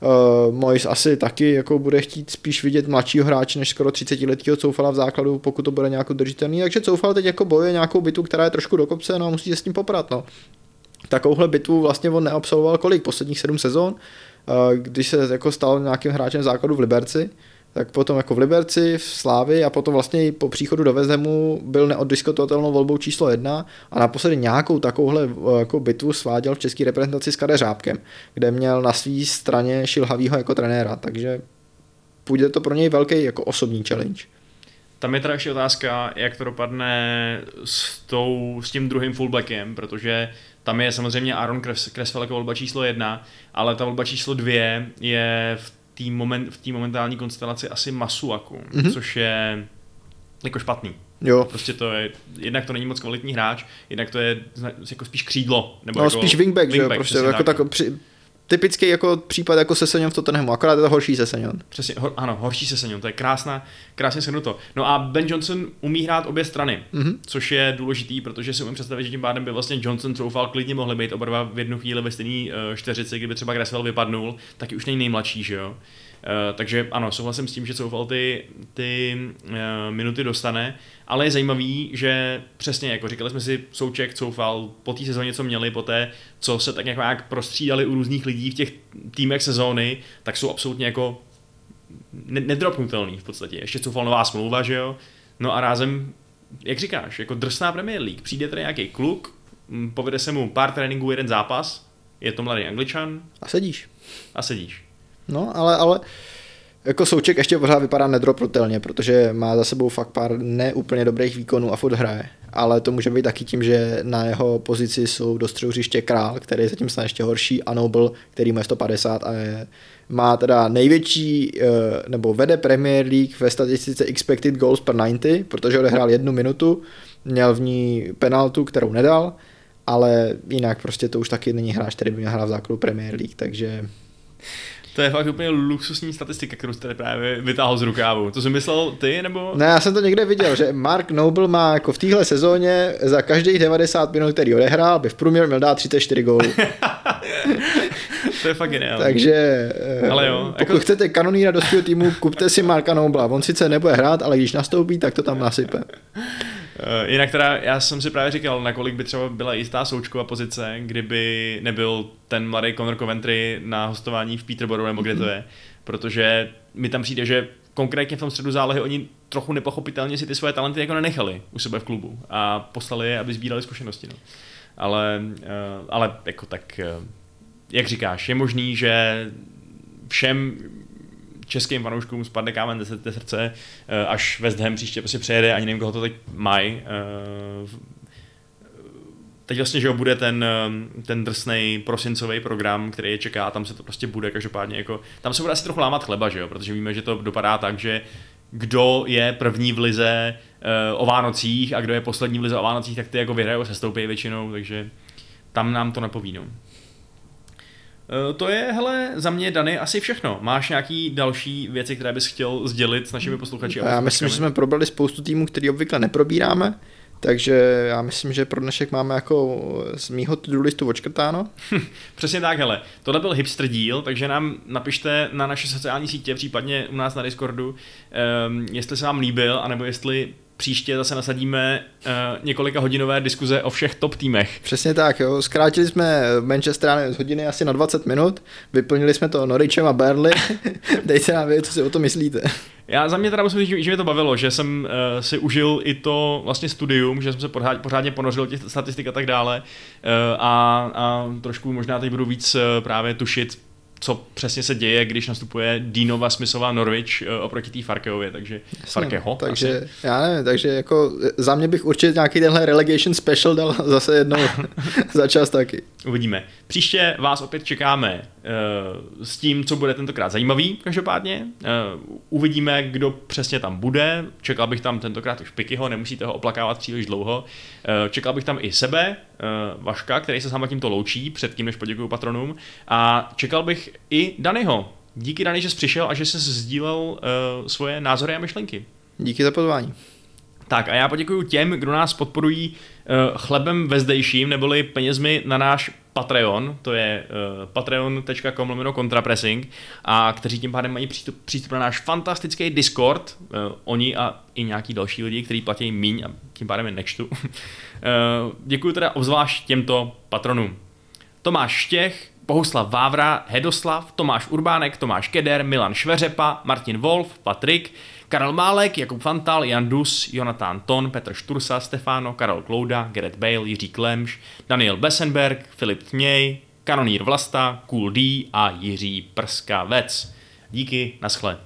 [SPEAKER 2] Uh, Mois asi taky jako bude chtít spíš vidět mladšího hráče než skoro 30 letého Coufala v základu, pokud to bude nějak držitelný. Takže Coufal teď jako bojuje nějakou bitvu, která je trošku do kopce, no a musí se s tím poprat. No. Takovouhle bitvu vlastně on neabsolvoval kolik? Posledních sedm sezon když se jako stal nějakým hráčem základu v Liberci, tak potom jako v Liberci, v Slávi a potom vlastně po příchodu do Vezemu byl neoddiskutovatelnou volbou číslo jedna a naposledy nějakou takovouhle jako bitvu sváděl v české reprezentaci s Kadeřábkem, kde měl na své straně Šilhavýho jako trenéra, takže půjde to pro něj velký jako osobní challenge.
[SPEAKER 1] Tam je teda ještě otázka, jak to dopadne s, tou, s tím druhým fullbackem, protože tam je samozřejmě Aaron Creswell jako volba číslo jedna, ale ta volba číslo dvě je v té moment, momentální konstelaci asi Masuaku, mm-hmm. což je jako špatný.
[SPEAKER 2] Jo.
[SPEAKER 1] Prostě to je, jednak to není moc kvalitní hráč, jednak to je jako spíš křídlo. Nebo
[SPEAKER 2] no,
[SPEAKER 1] jako
[SPEAKER 2] spíš wingback, wingback že jo, prostě jako tak. tak při, typický jako případ jako Sesenyon v Tottenhamu, akorát je to horší Sesenyon.
[SPEAKER 1] Přesně, ho, ano, horší Sesenyon, to je krásná, krásně shrnuto. No a Ben Johnson umí hrát obě strany, mm-hmm. což je důležitý, protože si umím představit, že tím pádem by vlastně Johnson troufal klidně mohli být oba dva v jednu chvíli ve stejné uh, čtyřici, kdyby třeba Gresswell vypadnul, tak už není nejmladší, že jo. Uh, takže ano, souhlasím s tím, že Coufal ty, ty uh, minuty dostane, ale je zajímavý, že přesně jako říkali jsme si, Souček, Coufal po té sezóně, co měli, po té, co se tak nějak prostřídali u různých lidí v těch týmech sezóny, tak jsou absolutně jako nedropnutelný v podstatě. Ještě Coufal nová smlouva, že jo? No a rázem, jak říkáš, jako drsná Premier League. Přijde tady nějaký kluk, povede se mu pár tréninků, jeden zápas, je to mladý angličan.
[SPEAKER 2] A sedíš.
[SPEAKER 1] A sedíš.
[SPEAKER 2] No, ale, ale jako Souček ještě pořád vypadá nedropnutelně, protože má za sebou fakt pár neúplně dobrých výkonů a furt hraje. Ale to může být taky tím, že na jeho pozici jsou do hřiště Král, který je zatím snad ještě horší, a Noble, který má 150 a je, má teda největší, eh, nebo vede Premier League ve statistice expected goals per 90, protože odehrál jednu minutu, měl v ní penaltu, kterou nedal, ale jinak prostě to už taky není hráč, který by měl hrát v základu Premier League, takže
[SPEAKER 1] to je fakt úplně luxusní statistika, kterou jste právě vytáhl z rukávu. To jsi myslel ty, nebo?
[SPEAKER 2] Ne, já jsem to někde viděl, že Mark Noble má jako v téhle sezóně za každých 90 minut, který odehrál, by v průměru měl dát 34 gólů.
[SPEAKER 1] to je fakt geniální.
[SPEAKER 2] Takže eh, ale jo, pokud jako... chcete kanoníra do svého týmu, kupte si Marka Nobla. On sice nebude hrát, ale když nastoupí, tak to tam nasype.
[SPEAKER 1] Uh, jinak teda, já jsem si právě říkal, nakolik by třeba byla jistá součková pozice, kdyby nebyl ten mladý Conor Coventry na hostování v Peterboru, nebo kde to je, protože mi tam přijde, že konkrétně v tom středu zálohy oni trochu nepochopitelně si ty svoje talenty jako nenechali u sebe v klubu a poslali je, aby sbírali zkušenosti. No. Ale, uh, ale jako tak, jak říkáš, je možný, že všem českým fanouškům spadne kámen ze srdce, eh, až West Ham příště prostě přejede, ani nevím, koho to teď mají. Eh, teď vlastně, že bude ten, eh, ten drsný prosincový program, který je čeká, tam se to prostě bude každopádně jako, tam se bude asi trochu lámat chleba, že jo, protože víme, že to dopadá tak, že kdo je první v lize o Vánocích a kdo je poslední v lize o Vánocích, tak ty jako vyhrajou se stoupí většinou, takže tam nám to napoví. No. Eh, to je, hele, za mě, Dany, asi všechno. Máš nějaký další věci, které bys chtěl sdělit s našimi posluchači?
[SPEAKER 2] Já myslím, že jsme probrali spoustu týmů, který obvykle neprobíráme, takže já myslím, že pro dnešek máme jako z mýho to listu očkrtáno.
[SPEAKER 1] Přesně tak, hele. Tohle byl hipster díl, takže nám napište na naše sociální sítě, případně u nás na Discordu, um, jestli se vám líbil, anebo jestli příště zase nasadíme uh, několika hodinové diskuze o všech top týmech.
[SPEAKER 2] Přesně tak, jo. Zkrátili jsme Manchester z hodiny asi na 20 minut, vyplnili jsme to Norichem a Burnley. Dejte nám vědět, co si o to myslíte.
[SPEAKER 1] Já za mě teda musím říct, že mě to bavilo, že jsem uh, si užil i to vlastně studium, že jsem se pořád, pořádně ponořil těch statistik a tak dále uh, a, a trošku možná teď budu víc uh, právě tušit, co přesně se děje, když nastupuje Dínova Smithová Norwich uh, oproti té Farkeově, takže Jasně, Farkeho.
[SPEAKER 2] Takže asi. já nevím, takže jako za mě bych určitě nějaký tenhle relegation special dal zase jednou za čas taky.
[SPEAKER 1] Uvidíme. Příště vás opět čekáme uh, s tím, co bude tentokrát zajímavý, každopádně. Uh, uvidíme, kdo přesně tam bude. Čekal bych tam tentokrát už Pikyho, nemusíte ho oplakávat příliš dlouho. Uh, čekal bych tam i sebe, Vaška, který se s váma tímto loučí, předtím, než poděkuju patronům. A čekal bych i Danyho. Díky Dany, že jsi přišel a že jsi sdílel svoje názory a myšlenky.
[SPEAKER 2] Díky za pozvání.
[SPEAKER 1] Tak a já poděkuji těm, kdo nás podporují chlebem vezdejším, neboli penězmi na náš Patreon, to je uh, patreon.com lomeno kontrapressing a kteří tím pádem mají přístup, přístup na náš fantastický Discord, uh, oni a i nějaký další lidi, kteří platí míň a tím pádem je nečtu. uh, děkuji teda obzvlášť těmto patronům. Tomáš Štěch, Bohuslav Vávra, Hedoslav, Tomáš Urbánek, Tomáš Keder, Milan Šveřepa, Martin Wolf, Patrik, Karel Málek, Jakub Fantal, Jan Dus, Jonatán Ton, Petr Štursa, Stefano, Karel Klouda, Gerrit Bale, Jiří Klemš, Daniel Bessenberg, Filip Tměj, Kanonír Vlasta, Cool D a Jiří Prskavec. Díky, naschle.